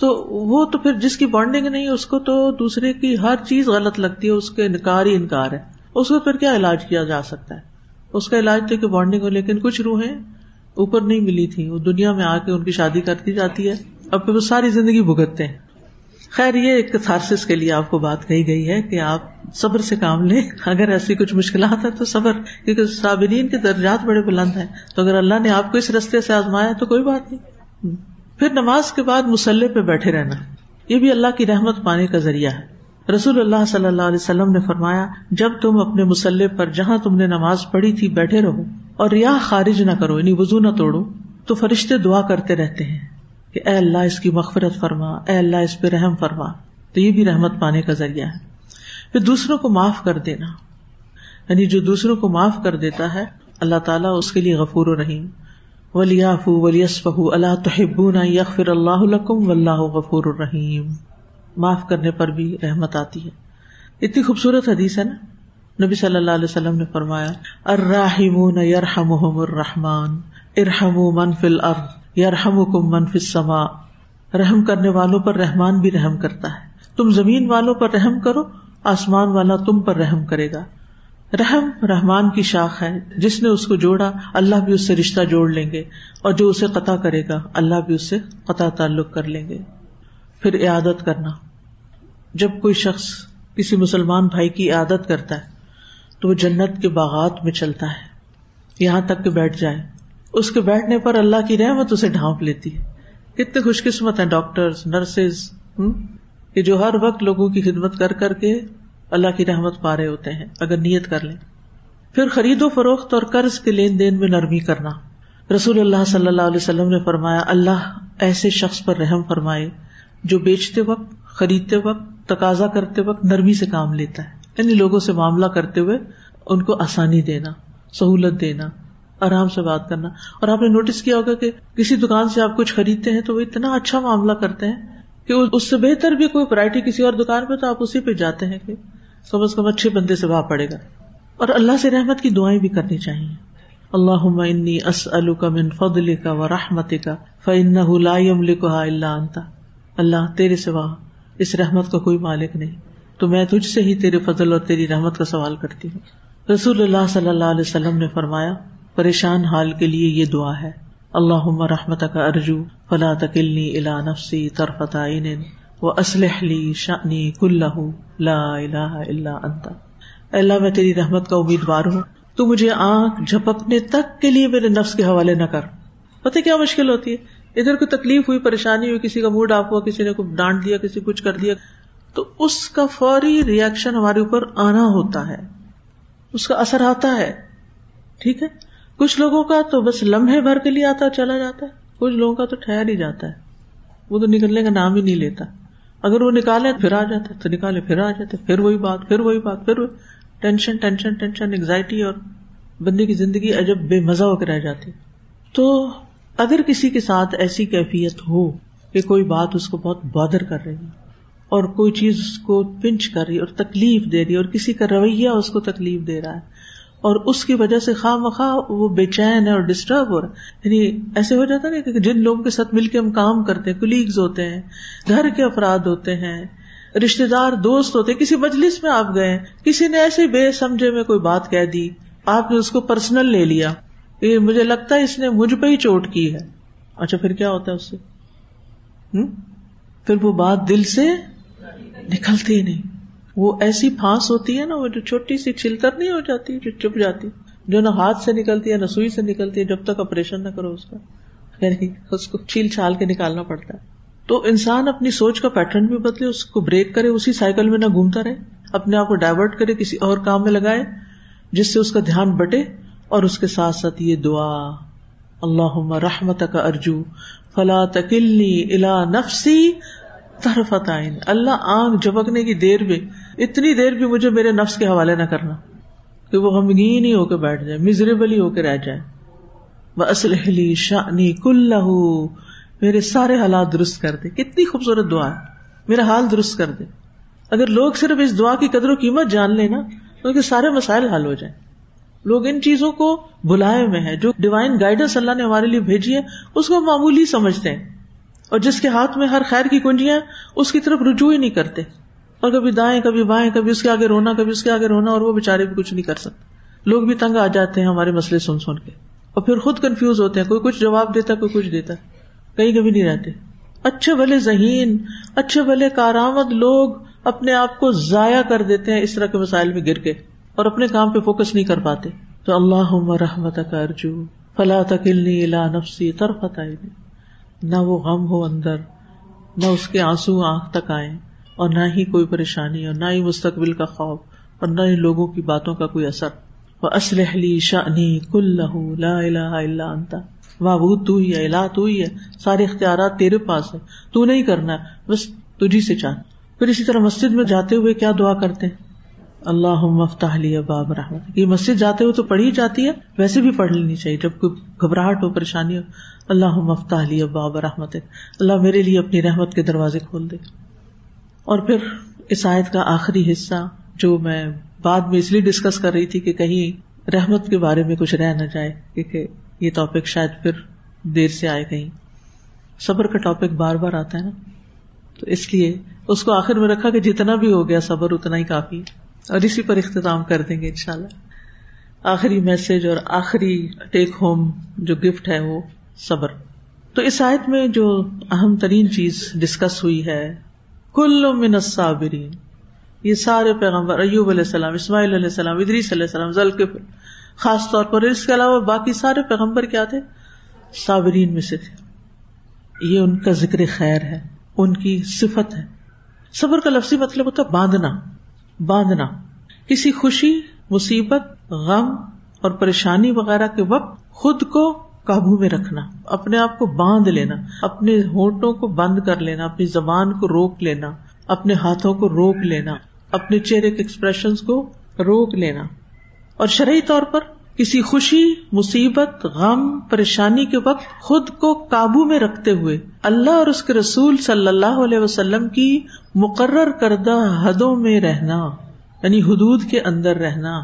تو وہ تو پھر جس کی بانڈنگ نہیں، اس کو تو دوسرے کی ہر چیز غلط لگتی ہے، اس کے انکار ہی انکار ہے۔ اس کو پھر کیا علاج کیا جا سکتا ہے؟ اس کا علاج تو کہ بانڈنگ ہو، لیکن کچھ روحیں اوپر نہیں ملی تھی وہ دنیا میں آ کے ان کی شادی کر دی جاتی ہے۔ اب پھر وہ ساری زندگی بھگتتے ہیں۔ خیر، یہ ایک تھارسس کے لیے آپ کو بات کہی گئی ہے کہ آپ صبر سے کام لیں۔ اگر ایسی کچھ مشکلات ہے تو صبر، کیونکہ صابرین کے درجات بڑے بلند ہیں۔ تو اگر اللہ نے آپ کو اس رستے سے آزمایا تو کوئی بات نہیں۔ پھر نماز کے بعد مسلح پہ بیٹھے رہنا، یہ بھی اللہ کی رحمت پانے کا ذریعہ ہے۔ رسول اللہ صلی اللہ علیہ وسلم نے فرمایا، جب تم اپنے مسلح پر جہاں تم نے نماز پڑھی تھی بیٹھے رہو اور ریاح خارج نہ کرو یعنی وزو نہ توڑو، تو فرشتے دعا کرتے رہتے ہیں کہ اے اللہ اس کی مغفرت فرما، اے اللہ اس پہ رحم فرما۔ تو یہ بھی رحمت پانے کا ذریعہ ہے۔ پھر دوسروں کو معاف کر دینا۔ یعنی جو دوسروں کو معاف کر دیتا ہے، اللہ تعالیٰ اس کے لیے غفور و رحیم۔ ولیف ولیسف اللہ تحب یغفر اللہ و اللہ غفور الرحیم معاف کرنے پر بھی رحمت آتی ہے۔ اتنی خوبصورت حدیث ہے نا۔ نبی صلی اللہ علیہ وسلم نے فرمایا الرحمون یرحمہم الرحمان ارحم من فی الارض یرحمکم من فی السماء۔ رحم کرنے والوں پر رحمان بھی رحم کرتا ہے۔ تم زمین والوں پر رحم کرو، آسمان والا تم پر رحم کرے گا۔ رحم رحمان کی شاخ ہے۔ جس نے اس کو جوڑا، اللہ بھی اس سے رشتہ جوڑ لیں گے۔ اور جو اسے قطع کرے گا، اللہ بھی اس سے قطع تعلق کر لیں گے۔ پھر عادت کرنا۔ جب کوئی شخص کسی مسلمان بھائی کی عادت کرتا ہے، تو وہ جنت کے باغات میں چلتا ہے، یہاں تک کہ بیٹھ جائے۔ اس کے بیٹھنے پر اللہ کی رحمت اسے ڈھانپ لیتی ہے۔ کتنے خوش قسمت ہیں ڈاکٹر نرسز کہ جو ہر وقت لوگوں کی خدمت کر کر کے اللہ کی رحمت پا رہے ہوتے ہیں، اگر نیت کر لیں۔ پھر خرید و فروخت اور قرض کے لین دین میں نرمی کرنا۔ رسول اللہ صلی اللہ علیہ وسلم نے فرمایا، اللہ ایسے شخص پر رحم فرمائے جو بیچتے وقت، خریدتے وقت تقاضا کرتے وقت نرمی سے کام لیتا ہے۔ یعنی لوگوں سے معاملہ کرتے ہوئے ان کو آسانی دینا، سہولت دینا، آرام سے بات کرنا۔ اور آپ نے نوٹس کیا ہوگا کہ کسی دکان سے آپ کچھ خریدتے ہیں تو وہ اتنا اچھا معاملہ کرتے ہیں کہ اس سے بہتر بھی کوئی ورائٹی کسی اور دکان پہ تو آپ اسی پہ جاتے ہیں کہ کم از کم اچھے بندے سے بھا پڑے گا۔ اور اللہ سے رحمت کی دعائیں بھی کرنی چاہیے۔ اللہ انی کا من فضل کا و رحمت کا فن لکھا اللہ انتا اللہ تیرے سوا اس رحمت کا کوئی مالک نہیں۔ تو میں تجھ سے ہی تیرے فضل اور تیری رحمت کا سوال کرتی ہوں۔ رسول اللہ صلی اللہ علیہ وسلم نے فرمایا، پریشان حال کے لیے یہ دعا ہے۔ اللہ رحمت کا ارجو، فلا تکلنی الا نفسی ترفت و اسلح لی شانی کل لا الہ الا انت۔ اللہ، میں تیری رحمت کا امیدوار ہوں۔ تو مجھے آنکھ جھپکنے تک کے لیے میرے نفس کے حوالے نہ کر۔ پتہ کیا مشکل ہوتی ہے؟ ادھر کوئی تکلیف ہوئی، پریشانی ہوئی، کسی کا موڈ آف ہوا، کسی نے کوئی ڈانٹ دیا، کسی کچھ کر دیا، تو اس کا فوری ریئیکشن ہمارے اوپر آنا ہوتا ہے۔ اس کا اثر آتا ہے۔ ٹھیک ہے؟ کچھ لوگوں کا تو بس لمحے بھر کے لیے آتا چلا جاتا ہے۔ کچھ لوگوں کا تو ٹھہر ہی جاتا ہے۔ وہ تو نکلنے کا نام ہی نہیں لیتا۔ اگر وہ نکالے پھر آ جاتا تو نکالے پھر آ جاتے پھر وہی بات، پھر وہی بات، پھر ٹینشن ٹینشن ٹینشن انگزائٹی اور بندے کی زندگی عجب بے مزہ ہو کے رہ جاتی۔ تو اگر کسی کے ساتھ ایسی کیفیت ہو کہ کوئی بات اس کو بہت بادر کر رہی ہے اور کوئی چیز اس کو پنچ کر رہی اور تکلیف دے رہی اور کسی کا رویہ اس کو تکلیف دے رہا ہے اور اس کی وجہ سے خواہ مخواہ وہ بے چین ہے اور ڈسٹرب ہو رہا ہے۔ یعنی ایسے ہو جاتا نا کہ جن لوگوں کے ساتھ مل کے ہم کام کرتے ہیں کلیگز ہوتے ہیں، گھر کے افراد ہوتے ہیں رشتے دار، دوست ہوتے کسی مجلس میں آپ گئے کسی نے ایسے بے سمجھے میں کوئی بات کہہ دی، آپ نے اس کو پرسنل لے لیا۔ یہ مجھے لگتا ہے اس نے مجھ پہ ہی چوٹ کی ہے۔ اچھا پھر کیا ہوتا ہے اس سے؟ پھر وہ بات دل سے نکلتی ہی نہیں۔ وہ ایسی پھانس ہوتی ہے نا، وہ جو چھوٹی سی چلتر نہیں ہو جاتی، جو چپ جاتی، جو نہ ہاتھ سے نکلتی ہے، نہ سوئی سے نکلتی ہے، جب تک آپریشن نہ کرو اس کا۔ یعنی اس کو چھیل چھال کے نکالنا پڑتا ہے۔ تو انسان اپنی سوچ کا پیٹرن بھی بدلے، اس کو بریک کرے، اسی سائیکل میں نہ گھومتا رہے، اپنے آپ کو ڈائیورٹ کرے، کسی اور کام میں لگائے، جس سے اس کا دھیان بٹے۔ اور اس کے ساتھ ساتھ یہ دعا اللہ رحمت کا ارجو، فلا تکلنی الا نفسی طرف عین اللہ آنکھ جھپکنے کی دیر میں اتنی دیر بھی مجھے میرے نفس کے حوالے نہ کرنا کہ وہ غمگین ہی ہو کے بیٹھ جائے مزریبل ہی ہو کے رہ جائے۔ وہ اسلحلی شانی کل میرے سارے حالات درست کر دے۔ کتنی خوبصورت دعا ہے۔ میرا حال درست کر دے۔ اگر لوگ صرف اس دعا کی قدر و قیمت جان لے نا، تو ان کے سارے مسائل حل ہو جائیں۔ لوگ ان چیزوں کو بلائے ہوئے ہیں، جو ڈیوائن گائیڈنس اللہ نے ہمارے لیے بھیجی ہے اس کو معمولی سمجھتے ہیں۔ اور جس کے ہاتھ میں ہر خیر کی کنجیاں اس کی طرف رجوع ہی نہیں کرتے۔ اور کبھی دائیں، کبھی بائیں، کبھی اس کے آگے رونا، کبھی اس کے آگے رونا، اور وہ بےچارے بھی کچھ نہیں کر سکتے۔ لوگ بھی تنگ آ جاتے ہیں ہمارے مسئلے سن سن کے۔ اور پھر خود کنفیوز ہوتے ہیں، کوئی کچھ جواب دیتا، کوئی کچھ دیتا۔ کہیں کبھی نہیں رہتے۔ اچھے بھلے ذہین، اچھے بھلے کارآمد لوگ اپنے آپ کو ضائع کر دیتے ہیں اس طرح کے مسائل میں گر کے۔ اور اپنے کام پہ فوکس نہیں کر پاتے۔ تو اللہ رحمت کا ارجو فلاں تکلنی الا نفسی ترفت نہ وہ غم ہو اندر، نہ اس کے آنسو آنکھ تک آئے اور نہ ہی کوئی پریشانی اور نہ ہی مستقبل کا خوف، اور نہ ہی لوگوں کی باتوں کا کوئی اثر۔ وہ اسلحلی شانی کل لا الہ الا انتا معبود تو ہی ہے، الہ تو ہی ہے۔ سارے اختیارات تیرے پاس ہے تو نہیں کرنا، بس تجھی سے چاہ۔ پھر اسی طرح مسجد میں جاتے ہوئے کیا دعا کرتے ہیں؟ اللہ مفتاح باب رحمت یہ مسجد جاتے ہوئے تو پڑھی جاتی ہے، ویسے بھی پڑھ لینی چاہیے۔ جب کوئی گھبراہٹ ہو، پریشانی ہو اللہ مفتاح باب رحمت اللہ میرے لیے اپنی رحمت کے دروازے کھول دے۔ اور پھر اس آیت کا آخری حصہ، جو میں بعد میں اس لیے ڈسکس کر رہی تھی کہ کہیں رحمت کے بارے میں کچھ رہ نہ جائے، کیونکہ یہ ٹاپک شاید پھر دیر سے آئے کہیں۔ صبر کا ٹاپک بار بار آتا ہے نا۔ تو اس لیے اس کو آخر میں رکھا کہ جتنا بھی ہو گیا، صبر اتنا ہی کافی ہے۔ اور اسی پر اختتام کر دیں گے ان شاء اللہ آخری میسج اور آخری ٹیک ہوم جو گفٹ ہے وہ صبر۔ تو اس آیت میں جو اہم ترین چیز ڈسکس ہوئی ہے، کل من الصابرین۔ یہ سارے پیغمبر، ایوب علیہ السلام، اسماعیل علیہ السلام، ادریس علیہ السلام ذلقف خاص طور پر اس کے علاوہ باقی سارے پیغمبر کیا تھے؟ صابرین میں سے تھے۔ یہ ان کا ذکر خیر ہے، ان کی صفت ہے۔ صبر کا لفظی مطلب ہوتا ہے باندھنا۔ باندھنا۔ کسی خوشی، مصیبت، غم اور پریشانی وغیرہ کے وقت خود کو قابو میں رکھنا، اپنے آپ کو باندھ لینا، اپنے ہونٹوں کو بند کر لینا، اپنی زبان کو روک لینا، اپنے ہاتھوں کو روک لینا، اپنے چہرے کے ایکسپریشن کو روک لینا۔ اور شرعی طور پر کسی خوشی، مصیبت، غم، پریشانی کے وقت خود کو قابو میں رکھتے ہوئے اللہ اور اس کے رسول صلی اللہ علیہ وسلم کی مقرر کردہ حدوں میں رہنا یعنی حدود کے اندر رہنا۔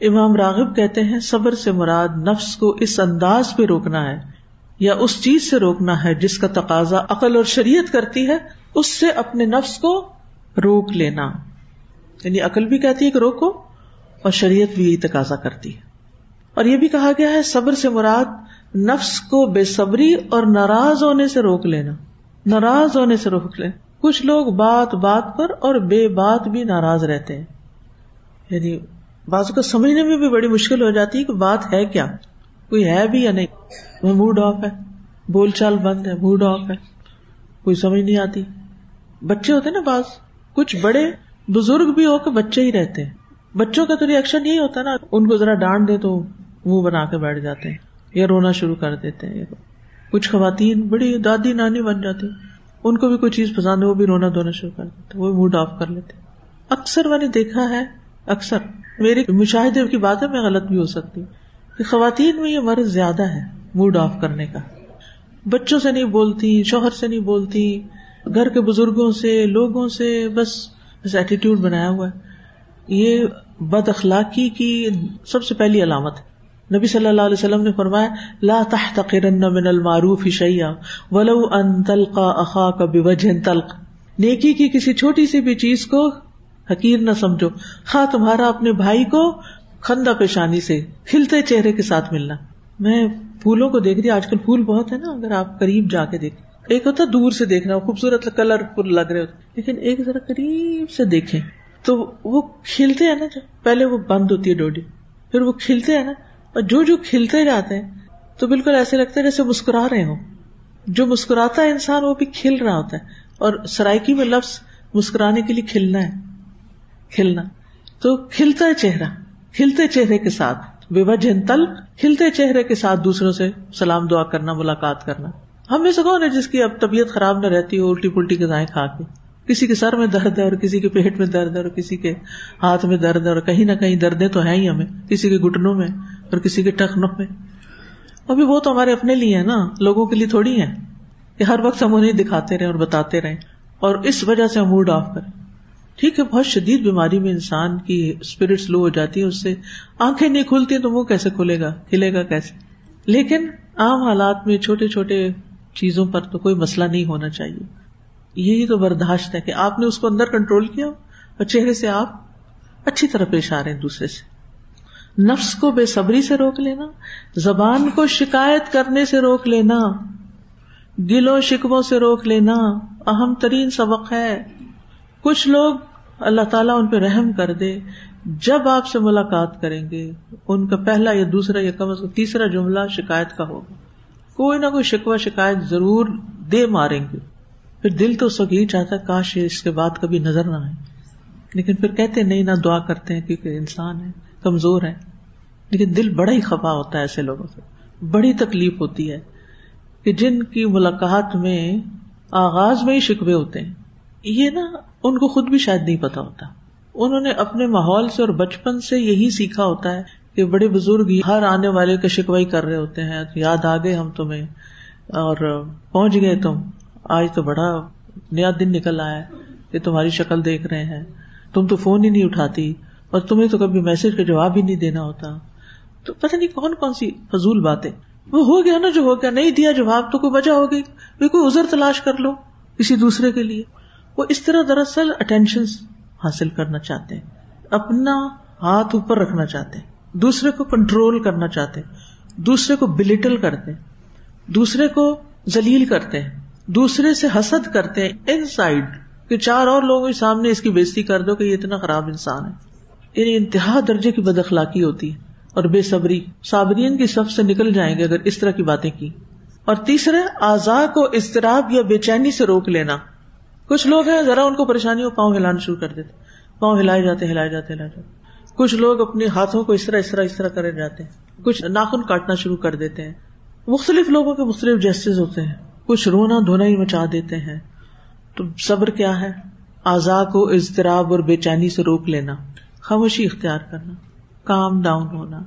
امام راغب کہتے ہیں، صبر سے مراد نفس کو اس انداز پہ روکنا ہے یا اس چیز سے روکنا ہے جس کا تقاضا عقل اور شریعت کرتی ہے، اس سے اپنے نفس کو روک لینا۔ یعنی عقل بھی کہتی ہے کہ روکو اور شریعت بھی یہی تقاضا کرتی ہے۔ اور یہ بھی کہا گیا ہے صبر سے مراد نفس کو بے صبری اور ناراض ہونے سے روک لینا۔ ناراض ہونے سے روک لیں کچھ لوگ بات بات پر اور بے بات بھی ناراض رہتے ہیں۔ یعنی بازو کو سمجھنے میں بھی بڑی مشکل ہو جاتی ہے کہ بات ہے کیا؟ کوئی ہے بھی یا نہیں؟ وہ موڈ آف ہے۔ بول چال بند ہے، موڈ آف ہے۔ کوئی سمجھ نہیں آتی۔ بچے ہوتے نا بعض۔ کچھ بڑے بزرگ بھی ہو کے بچے ہی رہتے ہیں۔ بچوں کا تو ریئیکشن یہی ہوتا ہے نا، ان کو ذرا ڈانٹ دے تو منہ بنا کے بیٹھ جاتے ہیں یا رونا شروع کر دیتے ہیں کچھ خواتین، بڑی دادی نانی بن جاتی ان کو بھی کوئی چیز پسند ہے، وہ بھی رونا دھونا شروع کر دیتے وہ موڈ آف کر لیتے اکثر میں نے دیکھا ہے، اکثر میری مشاہدے کی بات ہے میں غلط بھی ہو سکتی کہ خواتین میں یہ مرض زیادہ ہے موڈ آف کرنے کا۔ بچوں سے نہیں بولتی، شوہر سے نہیں بولتی، گھر کے بزرگوں سے، لوگوں سے، بس بس ایٹیٹیوڈ بنایا ہوا ہے۔ یہ بد اخلاقی کی سب سے پہلی علامت ہے۔ نبی صلی اللہ علیہ وسلم نے فرمایا، لا تحتقرن من المعروف شیئا ولو ان تلقى اخاك بوجه تلق۔ نیکی کی کسی چھوٹی سی بھی چیز کو حقیر نہ سمجھو۔ خواہ تمہارا اپنے بھائی کو خندہ پیشانی سے کھلتے چہرے کے ساتھ ملنا۔ میں پھولوں کو دیکھ رہی آج کل پھول بہت ہے نا، اگر آپ قریب جا کے دیکھیں۔ ایک ہوتا دور سے دیکھنا خوبصورت کلر فل لگ رہے ہوتے لیکن ایک ذرا قریب سے دیکھیں۔ تو وہ کھلتے ہیں نا جو پہلے وہ بند ہوتی ہے ڈوڈی، پھر وہ کھلتے ہیں نا۔ اور جو جو کھلتے جاتے ہیں، تو بالکل ایسے لگتا ہے جیسے مسکرا رہے ہوں۔ جو مسکراتا ہے انسان، وہ بھی کھل رہا ہوتا ہے۔ اور سرائکی میں لفظ مسکرانے کے لیے کھلنا ہے۔ کھلنا۔ تو کھلتا ہے چہرہ۔ کھلتے چہرے کے ساتھ۔ بے وجہ تل، کھلتے چہرے کے ساتھ دوسروں سے سلام دعا کرنا، ملاقات کرنا۔ ہم میں سے کون ہے جس کی اب طبیعت خراب نہ رہتی ہو، الٹی پلٹی غذائیں کھا کے؟ کسی کے سر میں درد ہے اور کسی کے پیٹ میں درد ہے اور کسی کے ہاتھ میں درد ہے اور کہیں نہ کہیں دردیں تو ہے ہی ہمیں۔ کسی کے گٹنوں میں اور کسی کے ٹخنوں میں ابھی وہ تو ہمارے اپنے لیے ہے نا، لوگوں کے لیے تھوڑی ہے کہ ہر وقت ہم انہیں دکھاتے رہے اور بتاتے رہے اور اس وجہ سے ہم موڈ آف کریں۔ ٹھیک ہے، بہت شدید بیماری میں انسان کی اسپرٹ لو ہو جاتی ہے اس سے آنکھیں نہیں کھلتی تو منہ کیسے کھلے گا کھلے گا کیسے؟ لیکن عام حالات میں چھوٹے چھوٹے چیزوں پر تو کوئی مسئلہ نہیں ہونا چاہیے۔ یہی تو برداشت ہے کہ آپ نے اس کو اندر کنٹرول کیا اور چہرے سے آپ اچھی طرح پیش آ رہے ہیں دوسرے سے۔ نفس کو بے صبری سے روک لینا، زبان کو شکایت کرنے سے روک لینا گلو شکبوں سے روک لینا، اہم ترین سبق ہے۔ کچھ لوگ اللہ تعالیٰ ان پہ رحم کر دے۔ جب آپ سے ملاقات کریں گے، ان کا پہلا یا دوسرا یا کم از کم تیسرا جملہ شکایت کا ہوگا۔ کوئی نہ کوئی شکوہ شکایت ضرور دے ماریں گے۔ پھر دل تو سگی چاہتا کاش اس کے بعد کبھی نظر نہ آئے۔ لیکن پھر کہتے نہیں نہ دعا کرتے ہیں کیونکہ انسان ہے۔ کمزور ہے لیکن دل بڑا ہی خفا ہوتا ہے ایسے لوگوں سے۔ بڑی تکلیف ہوتی ہے کہ جن کی ملاقات میں آغاز میں ہی شکوے ہوتے ہیں۔ یہ نا ان کو خود بھی شاید نہیں پتا ہوتا۔ انہوں نے اپنے ماحول سے اور بچپن سے یہی سیکھا ہوتا ہے کہ بڑے بزرگ ہر آنے والے کا شکوائی کر رہے ہوتے ہیں۔ یاد آ گئے ہم تمہیں اور پہنچ گئے تم۔ آج تو بڑا نیا دن نکل آیا کہ تمہاری شکل دیکھ رہے ہیں۔ تم تو فون ہی نہیں اٹھاتی۔ اور تمہیں تو کبھی میسج کا جواب ہی نہیں دینا ہوتا۔ تو پتہ نہیں کون کون سی فضول باتیں۔ وہ ہو گیا نا جو ہو گیا، نہیں دیا جواب تو کوئی وجہ ہوگی۔ کوئی ازر تلاش کر لو کسی دوسرے کے لیے۔ وہ اس طرح دراصل اٹینشن حاصل کرنا چاہتے ہیں۔ اپنا ہاتھ اوپر رکھنا چاہتے ہیں۔ دوسرے کو کنٹرول کرنا چاہتے ہیں۔ دوسرے کو بلیٹل کرتے ہیں۔ دوسرے کو ذلیل کرتے ہیں۔ دوسرے سے حسد کرتے ہیں۔ ان سائڈ کہ چار اور لوگوں کے سامنے اس کی بےزتی کر دو کہ یہ اتنا خراب انسان ہے۔ یعنی انتہا درجے کی بد اخلاقی ہوتی ہے اور بے صبری، صابرین کی سب سے نکل جائیں گے اگر اس طرح کی باتیں کی۔ اور تیسرے آزا کو اضطراب یا بے چینی سے روک لینا۔ کچھ لوگ ہیں، ذرا ان کو پریشانی ہو، پاؤں ہلانا شروع کر دیتے۔ پاؤں ہلائے جاتے ہلائے جاتے ہلائے جاتے۔ کچھ لوگ اپنے ہاتھوں کو اس طرح اس طرح اس طرح کرے جاتے ہیں۔ کچھ ناخن کاٹنا شروع کر دیتے ہیں۔ مختلف لوگوں کے مختلف جیسز ہوتے ہیں۔ کچھ رونا دھونا ہی مچا دیتے ہیں۔ تو صبر کیا ہے؟ آزا کو اضطراب اور بے چینی سے روک لینا۔ خاموشی اختیار کرنا کام ڈاؤن ہونا،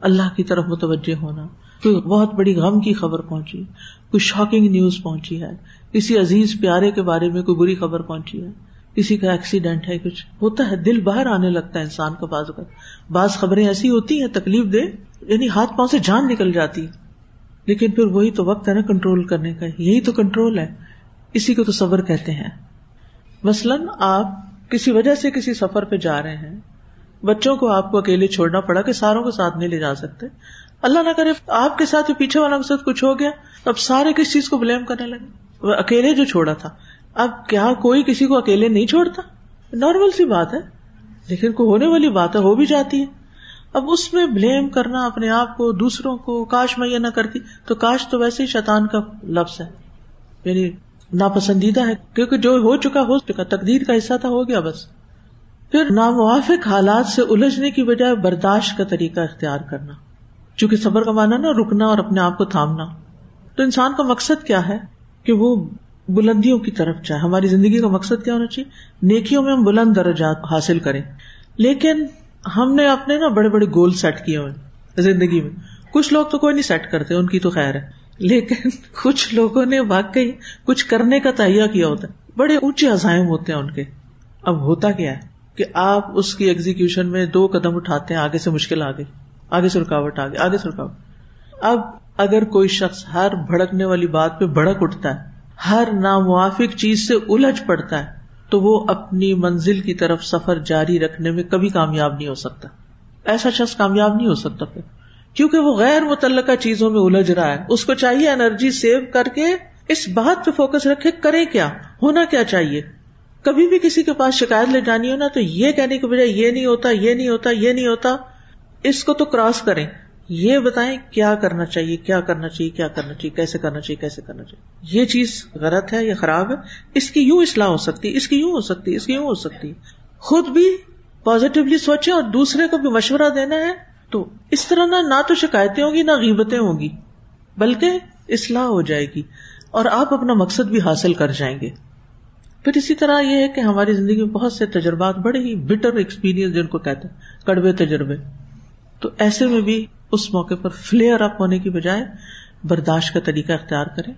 اللہ کی طرف متوجہ ہونا۔ کوئی بہت بڑی غم کی خبر پہنچی، کوئی شاکنگ نیوز پہنچی ہے، کسی عزیز پیارے کے بارے میں کوئی بری خبر پہنچی ہے، کسی کا ایکسیڈینٹ ہے، کچھ ہوتا ہے، دل باہر آنے لگتا ہے انسان کا بعض اوقات۔ بعض خبریں ایسی ہوتی ہیں، تکلیف دے یعنی ہاتھ پاؤں سے جان نکل جاتی۔ لیکن پھر وہی تو وقت ہے نا کنٹرول کرنے کا، یہی تو کنٹرول ہے۔ اسی کو تو صبر کہتے ہیں۔ مثلاً آپ کسی وجہ سے کسی سفر پہ جا رہے ہیں، بچوں کو آپ کو اکیلے چھوڑنا پڑا کہ ساروں کو ساتھ نہیں لے جا سکتے۔ اللہ نہ کرے، آپ کے ساتھ پیچھے والوں کے ساتھ کچھ ہو گیا، اب سارے کس چیز کو بلیم کرنے لگے؟ وہ اکیلے جو چھوڑا تھا۔ اب کیا کوئی کسی کو اکیلے نہیں چھوڑتا؟ نارمل سی بات ہے۔ لیکن کوئی ہونے والی بات ہے ہو بھی جاتی ہے اب اس میں بلیم کرنا، اپنے آپ کو، دوسروں کو، کاش میں یہ نہ کرتی، تو کاش تو ویسے ہی شیطان کا لفظ ہے۔ یعنی ناپسندیدہ ہے، کیونکہ جو ہو چکا ہو چکا تقدیر کا حصہ تھا، ہو گیا بس۔ پھر ناموافق حالات سے الجھنے کی بجائے برداشت کا طریقہ اختیار کرنا۔ چونکہ صبر کا مانا نا، رکنا اور اپنے آپ کو تھامنا۔ تو انسان کا مقصد کیا ہے؟ کہ وہ بلندیوں کی طرف جائے۔ ہماری زندگی کا مقصد کیا ہونا چاہیے؟ نیکیوں میں ہم بلند درجات حاصل کریں۔ لیکن ہم نے اپنے نا بڑے بڑے گول سیٹ کیے ہوئے زندگی میں۔ کچھ لوگ تو کوئی نہیں سیٹ کرتے، ان کی تو خیر ہے۔ لیکن کچھ لوگوں نے واقعی کچھ کرنے کا تہیا کیا ہوتا ہے۔ بڑے اونچے عزائم ہوتے ہیں ان کے۔ اب ہوتا کیا ہے کہ آپ اس کی ایگزیکشن میں دو قدم اٹھاتے ہیں، آگے سے مشکل آگے آگے سے رکاوٹ آگے آگے سے رکاوٹ۔ اب اگر کوئی شخص ہر بھڑکنے والی بات پہ بھڑک اٹھتا ہے، ہر ناموافق چیز سے الجھ پڑتا ہے، تو وہ اپنی منزل کی طرف سفر جاری رکھنے میں کبھی کامیاب نہیں ہو سکتا۔ ایسا شخص کامیاب نہیں ہو سکتا پھر۔ کیونکہ وہ غیر متعلقہ چیزوں میں الجھ رہا ہے۔ اس کو چاہیے انرجی سیو کر کے اس بات پہ فوکس رکھے کرے کیا؟ ہونا کیا چاہیے؟ کبھی بھی کسی کے پاس شکایت لے جانی ہو نا تو یہ کہنے کے بجائے یہ نہیں ہوتا، یہ نہیں ہوتا، یہ نہیں ہوتا۔ اس کو تو کراس کریں۔ یہ بتائیں کیا کرنا چاہیے، کیا کرنا چاہیے، کیا کرنا چاہیے، کیسے کرنا چاہیے، کیسے کرنا چاہیے۔ یہ چیز غلط ہے یا خراب ہے۔ اس کی یوں اصلاح ہو سکتی، اس کی یوں ہو سکتی، اس کی یوں ہو سکتی۔ خود بھی پازیٹیولی سوچے اور دوسرے کو بھی مشورہ دینا ہے۔ تو اس طرح نہ نہ تو شکایتیں ہوں گی نہ غیبتیں ہوں گی بلکہ اصلاح ہو جائے گی اور آپ اپنا مقصد بھی حاصل کر جائیں گے۔ پھر اسی طرح یہ ہے کہ ہماری زندگی میں بہت سے تجربات بڑے ہی بٹر ایکسپیرئنس جن کو کہتے ہیں، کڑوے تجربے۔ تو ایسے میں بھی اس موقع پر فلیئر اپ ہونے کی بجائے برداشت کا طریقہ اختیار کرے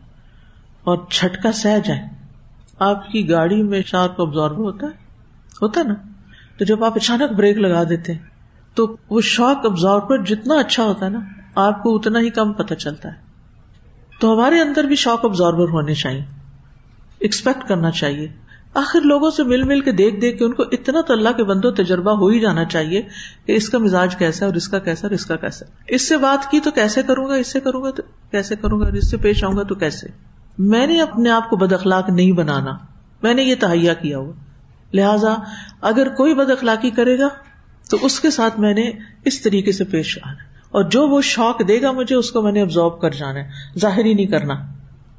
اور چھٹکا سہ جائے آپ کی گاڑی میں شارپ ابزارو ہوتا ہے؟ ہوتا نا؟ تو جب آپ اچانک بریک لگا دیتے تو وہ شاک ابزارور جتنا اچھا ہوتا ہے نا، آپ کو اتنا ہی کم پتہ چلتا ہے۔ تو ہمارے اندر بھی شاک ابزارور ہونے چاہیے۔ ایکسپیکٹ کرنا چاہیے۔ آخر لوگوں سے مل مل کے دیکھ دیکھ کے ان کو اتنا تو اللہ کے بندو تجربہ ہو ہی جانا چاہیے کہ اس کا مزاج کیسا ہے اور اس کا کیسا اور اس کا کیسا اس سے بات کی تو کیسے کروں گا، اس سے کروں گا تو کیسے کروں گا، اور اس سے پیش آؤں گا تو کیسے؟ میں نے اپنے آپ کو بد اخلاق نہیں بنانا۔ میں نے یہ تہیا کیا ہوا۔ لہذا اگر کوئی بد اخلاقی کرے گا تو اس کے ساتھ میں نے اس طریقے سے پیش آنا اور جو وہ شوق دے گا مجھے، اس کو میں نے ابزارو کر جانا ہے۔ ظاہر ہی نہیں کرنا۔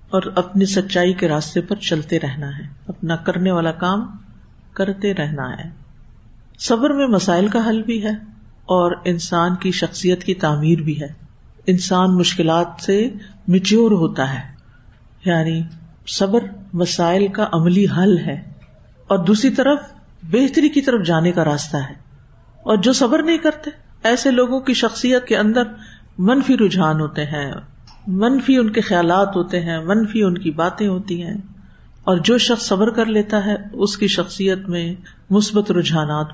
اور اپنی سچائی کے راستے پر چلتے رہنا ہے۔ اپنا کرنے والا کام کرتے رہنا ہے۔ صبر میں مسائل کا حل بھی ہے اور انسان کی شخصیت کی تعمیر بھی ہے۔ انسان مشکلات سے مچیور ہوتا ہے۔ یعنی صبر مسائل کا عملی حل ہے۔ اور دوسری طرف بہتری کی طرف جانے کا راستہ ہے۔ اور جو صبر نہیں کرتے، ایسے لوگوں کی شخصیت کے اندر منفی رجحان ہوتے ہیں، منفی ان کے خیالات ہوتے ہیں، منفی ان کی باتیں ہوتی ہیں۔ اور جو شخص صبر کر لیتا ہے، اس کی شخصیت میں مثبت رجحانات،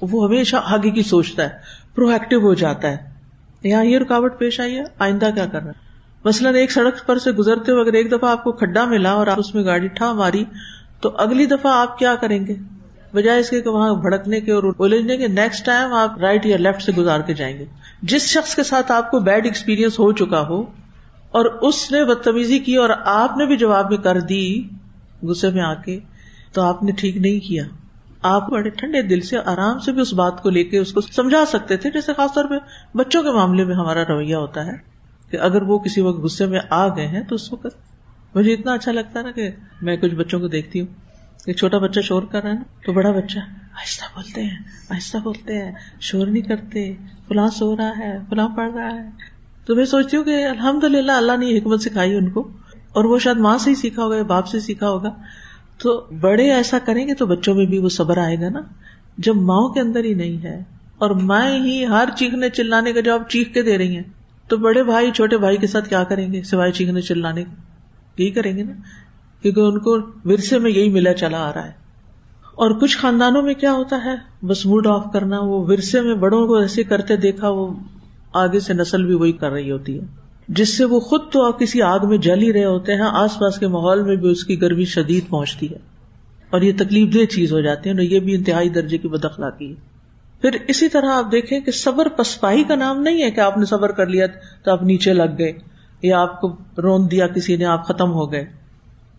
وہ ہمیشہ آگے کی سوچتا ہے پرو ایکٹیو ہو جاتا ہے۔ یہاں یہ رکاوٹ پیش آئی ہے، آئندہ کیا کرنا مثلاً ایک سڑک پر سے گزرتے ہوئے اگر ایک دفعہ آپ کو کھڈا ملا اور آپ اس میں گاڑی ٹھا ماری، تو اگلی دفعہ آپ کیا کریں گے؟ بجائے اس کے کہ وہاں بھڑکنے کے اور الجھنے کے نیکسٹ ٹائم آپ رائٹ یا لیفٹ سے گزار کے جائیں گے۔ جس شخص کے ساتھ آپ کو بیڈ ایکسپیرئنس ہو چکا ہو اور اس نے بدتمیزی کی اور آپ نے بھی جواب میں کر دی غصے میں آ کے، تو آپ نے ٹھیک نہیں کیا۔ آپ بڑے ٹھنڈے دل سے آرام سے بھی اس بات کو لے کے اس کو سمجھا سکتے تھے، جیسے خاص طور پہ بچوں کے معاملے میں ہمارا رویہ ہوتا ہے کہ اگر وہ کسی وقت غصے میں آ گئے ہیں تو اس وقت مجھے اتنا اچھا لگتا ہے نا کہ میں کچھ بچوں کو دیکھتی ہوں۔ کہ چھوٹا بچہ شور کر رہا ہے نا، تو بڑا بچہ آہستہ بولتے ہیں، آہستہ بولتے ہیں، شور نہیں کرتے، فلاں سو رہا ہے، فلاں پڑھ رہا ہے۔ تو میں سوچتی ہوں کہ الحمد للہ اللہ نے حکمت سکھائی ان کو، اور وہ شاید ماں سے ہی سیکھا ہوگا یا باپ سے سیکھا ہوگا۔ تو بڑے ایسا کریں گے تو بچوں میں بھی وہ صبر آئے گا نا۔ جب ماؤں کے اندر ہی نہیں ہے، اور مائیں ہی ہر چیخنے چلانے کا جواب چیخ کے دے رہی ہیں، تو بڑے بھائی، چھوٹے بھائی کے ساتھ کیا کریں گے سوائے چیخنے چلانے یہی کریں گے نا۔ کیونکہ ان کو ورثے میں یہی ملا چلا آ رہا ہے۔ اور کچھ خاندانوں میں کیا ہوتا ہے؟ بس موڈ آف کرنا، وہ ورثے میں بڑوں کو ایسے کرتے دیکھا، وہ آگے سے نسل بھی وہی کر رہی ہوتی ہے۔ جس سے وہ خود تو کسی آگ میں جل ہی رہے ہوتے ہیں، آس پاس کے ماحول میں بھی اس کی گرمی شدید پہنچتی ہے۔ اور یہ تکلیف دہ چیز ہو جاتی ہے یہ بھی انتہائی درجے کی بدخلاقی ہے۔ پھر اسی طرح آپ دیکھیں کہ صبر پسپائی کا نام نہیں ہے کہ آپ نے صبر کر لیا تو آپ نیچے لگ گئے، یا آپ کو رون دیا، کسی نے، آپ ختم ہو گئے۔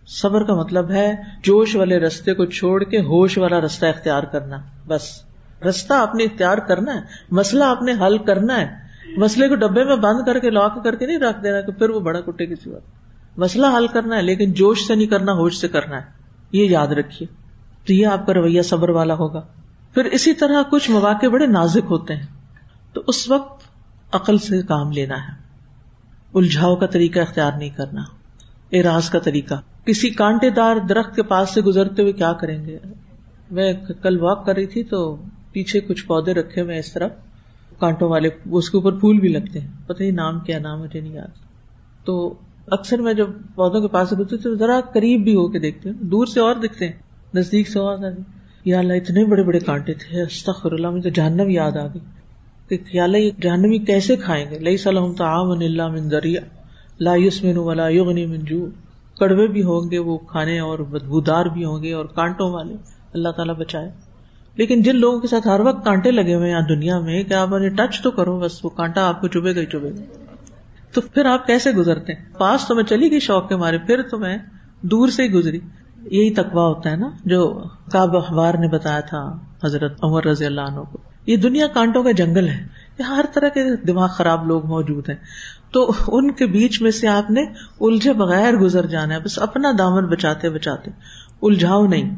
صبر کا مطلب ہے جوش والے رستے کو چھوڑ کے ہوش والا رستہ اختیار کرنا، بس۔ رستہ آپ نے اختیار کرنا ہے، مسئلہ آپ نے حل کرنا ہے۔ مسئلے کو ڈبے میں بند کر کے، لاک کر کے نہیں رکھ دینا کہ پھر وہ بڑا کٹے کسی وقت مسئلہ حل کرنا ہے، لیکن جوش سے نہیں کرنا، ہوش سے کرنا ہے۔ یہ یاد رکھیے۔ تو یہ آپ کا رویہ صبر والا ہوگا۔ پھر اسی طرح کچھ مواقع بڑے نازک ہوتے ہیں۔ تو اس وقت عقل سے کام لینا ہے۔ الجھاؤ کا طریقہ اختیار نہیں کرنا۔ اراض کا طریقہ۔ کسی کانٹے دار درخت کے پاس سے گزرتے ہوئے کیا کریں گے؟ میں کل واک کر رہی تھی تو پیچھے کچھ پودے رکھے ہوئے اس طرف، کانٹوں والے، اس کے اوپر پھول بھی لگتے ہیں۔ پتہ ہی نام کیا نام مجھے نہیں یاد۔ تو اکثر میں جب پودوں کے پاس سے گزرتی تو ذرا قریب بھی ہو کے دیکھتی ہوں، دور سے اور دکھتے ہیں، نزدیک سے اور یا اللہ، اتنے بڑے بڑے کانٹے تھے استخر اللہ، مجھے جہنم یاد آ گئی۔ کہ یا اللہ، یہ جہنمی کیسے کھائیں گے؟ لئی صلاح تعام اللہ من دریا لا یسمن ولا یغنی من جو کڑوے بھی ہوں گے، وہ کھانے اور بدبودار بھی ہوں گے اور کانٹوں والے، اللہ تعالیٰ بچائے۔ لیکن جن لوگوں کے ساتھ ہر وقت کانٹے لگے ہوئے یہاں دنیا میں، کہ آپ انہیں ٹچ تو کرو، بس وہ کانٹا آپ کو چبے گا ہی چبے گا۔ تو پھر آپ کیسے گزرتے ہیں؟ پاس تو میں چلی گئی شوق کے مارے، پھر تو میں دور سے ہی گزری۔ یہی تقوا ہوتا ہے نا، جو کاب اخبار نے بتایا تھا حضرت عمر رضی اللہ عنہ کو۔ یہ دنیا کانٹوں کا جنگل ہے۔ یہاں ہر طرح کے دماغ خراب لوگ موجود ہیں۔ تو ان کے بیچ میں سے آپ نے الجھے بغیر گزر جانا ہے، بس اپنا دامن بچاتے بچاتے۔ الجھاؤ نہیں،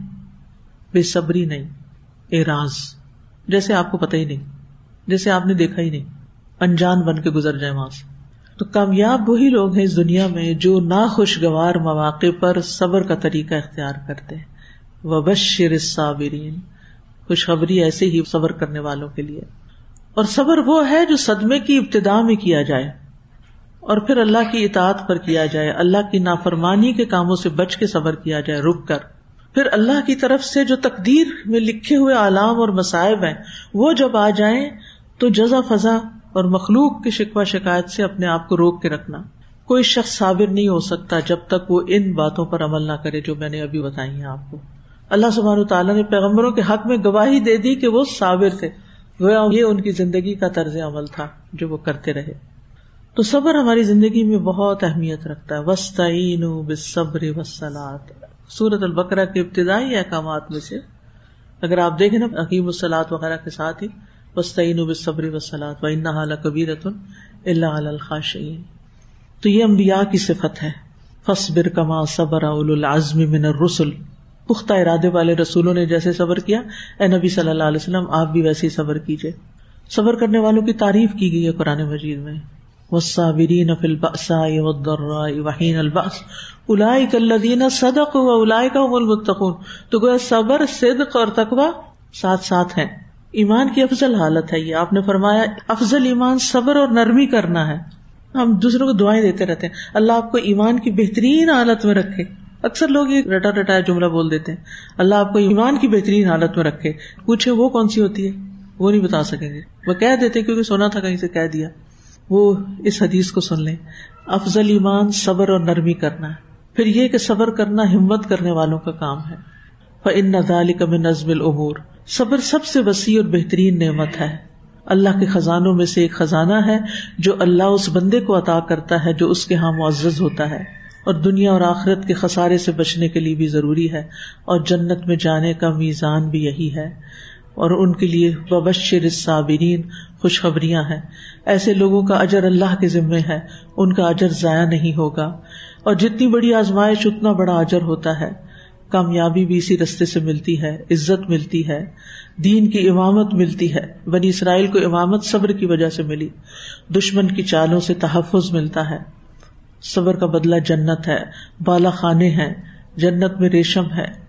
بے صبری نہیں اراض جیسے آپ کو پتہ ہی نہیں، جیسے آپ نے دیکھا ہی نہیں، انجان بن کے گزر جائے وہاں سے۔ تو کامیاب وہی لوگ ہیں اس دنیا میں جو ناخوشگوار مواقع پر صبر کا طریقہ اختیار کرتے ہیں۔ وبشر الصابرین خوشخبری ایسے ہی صبر کرنے والوں کے لیے۔ اور صبر وہ ہے جو صدمے کی ابتدا میں کیا جائے۔ اور پھر اللہ کی اطاعت پر کیا جائے، اللہ کی نافرمانی کے کاموں سے بچ کے صبر کیا جائے، رک کر۔ پھر اللہ کی طرف سے جو تقدیر میں لکھے ہوئے علام اور مسائب ہیں، وہ جب آ جائیں تو جزا فضا اور مخلوق کی شکوا شکایت سے اپنے آپ کو روک کے رکھنا۔ کوئی شخص صابر نہیں ہو سکتا جب تک وہ ان باتوں پر عمل نہ کرے جو میں نے ابھی بتائی ہیں آپ کو۔ اللہ سبحان تعالیٰ نے پیغمبروں کے حق میں گواہی دے دی کہ وہ صابر تھے۔ یہ ان کی زندگی کا طرز عمل تھا جو وہ کرتے رہے۔ تو صبر ہماری زندگی میں بہت اہمیت رکھتا ہے۔ وسطین بصبر وسلات سورت البقرہ کے ابتدائی احکامات میں سے اگر آپ دیکھیں نا حکیم السلاط وغیرہ کے ساتھ ہی وسطین بصبر وسلات و ان کبیرت اللہ الخاشعین تو یہ انبیاء کی صفت ہے۔ فصبر کما صبر اول العزم من الرسل۔ پختہ ارادے والے رسولوں نے جیسے صبر کیا، اے نبی صلی اللہ علیہ وسلم، آپ بھی ویسے ہی صبر کیجیے صبر کرنے والوں کی تعریف کی گئی ہے قرآن مجید میں۔ والصابرین فی البأساء والضراء وحین البأس. اولئک الذین صدقوا واولئک هم المتقون. تو گویا صبر، صدق اور تقوی ساتھ ساتھ ہیں. ایمان کی افضل حالت ہے یہ. آپ نے فرمایا افضل ایمان صبر اور نرمی کرنا ہے. ہم دوسروں کو دعائیں دیتے رہتے ہیں. اللہ آپ کو ایمان کی بہترین حالت میں رکھے. اکثر لوگ یہ رٹا رٹا جملہ بول دیتے ہیں. اللہ آپ کو ایمان کی بہترین حالت میں رکھے. پوچھے وہ کون سی ہوتی ہے؟ وہ نہیں بتا سکیں گے. وہ کہہ دیتے کیونکہ سونا تھا کہیں سے کہہ دیا. وہ اس حدیث کو سن لیں۔ افضل ایمان صبر اور نرمی کرنا۔ ہے پھر یہ کہ صبر کرنا ہمت کرنے والوں کا کام ہے۔ ان نظال کا میں نظم العبور صبر سب سے وسیع اور بہترین نعمت ہے۔ اللہ کے خزانوں میں سے ایک خزانہ ہے جو اللہ اس بندے کو عطا کرتا ہے جو اس کے ہاں معزز ہوتا ہے۔ اور دنیا اور آخرت کے خسارے سے بچنے کے لیے بھی ضروری ہے۔ اور جنت میں جانے کا میزان بھی یہی ہے۔ اور ان کے لیے وبشر صابرین خوشخبریاں ہیں۔ ایسے لوگوں کا اجر اللہ کے ذمے ہے، ان کا اجر ضائع نہیں ہوگا۔ اور جتنی بڑی آزمائش، اتنا بڑا اجر ہوتا ہے۔ کامیابی بھی اسی رستے سے ملتی ہے، عزت ملتی ہے، دین کی امامت ملتی ہے۔ بنی اسرائیل کو امامت صبر کی وجہ سے ملی۔ دشمن کی چالوں سے تحفظ ملتا ہے۔ صبر کا بدلہ جنت ہے، بالا خانے ہیں، جنت میں ریشم ہے۔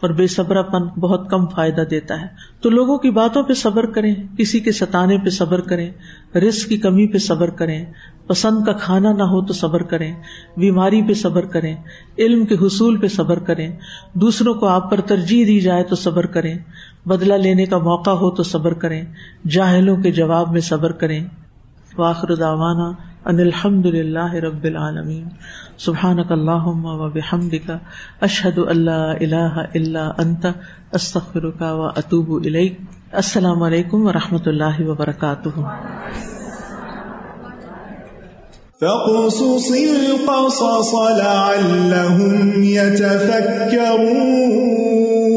اور بے صبر پن بہت کم فائدہ دیتا ہے۔ تو لوگوں کی باتوں پہ صبر کریں، کسی کے ستانے پہ صبر کریں رسک کی کمی پہ صبر کریں، پسند کا کھانا نہ ہو تو صبر کریں، بیماری پہ صبر کریں، علم کے حصول پہ صبر کریں، دوسروں کو آپ پر ترجیح دی جائے تو صبر کریں بدلا لینے کا موقع ہو تو صبر کریں، جاہلوں کے جواب میں صبر کریں۔ واخر داوانا ان الحمد للہ رب العالمین۔ سبحان اللہ و بحمد اشحد اللہ اللہ اللہ انت استخر کا و اطوب السلام علیکم و رحمۃ اللہ وبرکاتہ۔ فقصص القصص لعلهم يتفكرون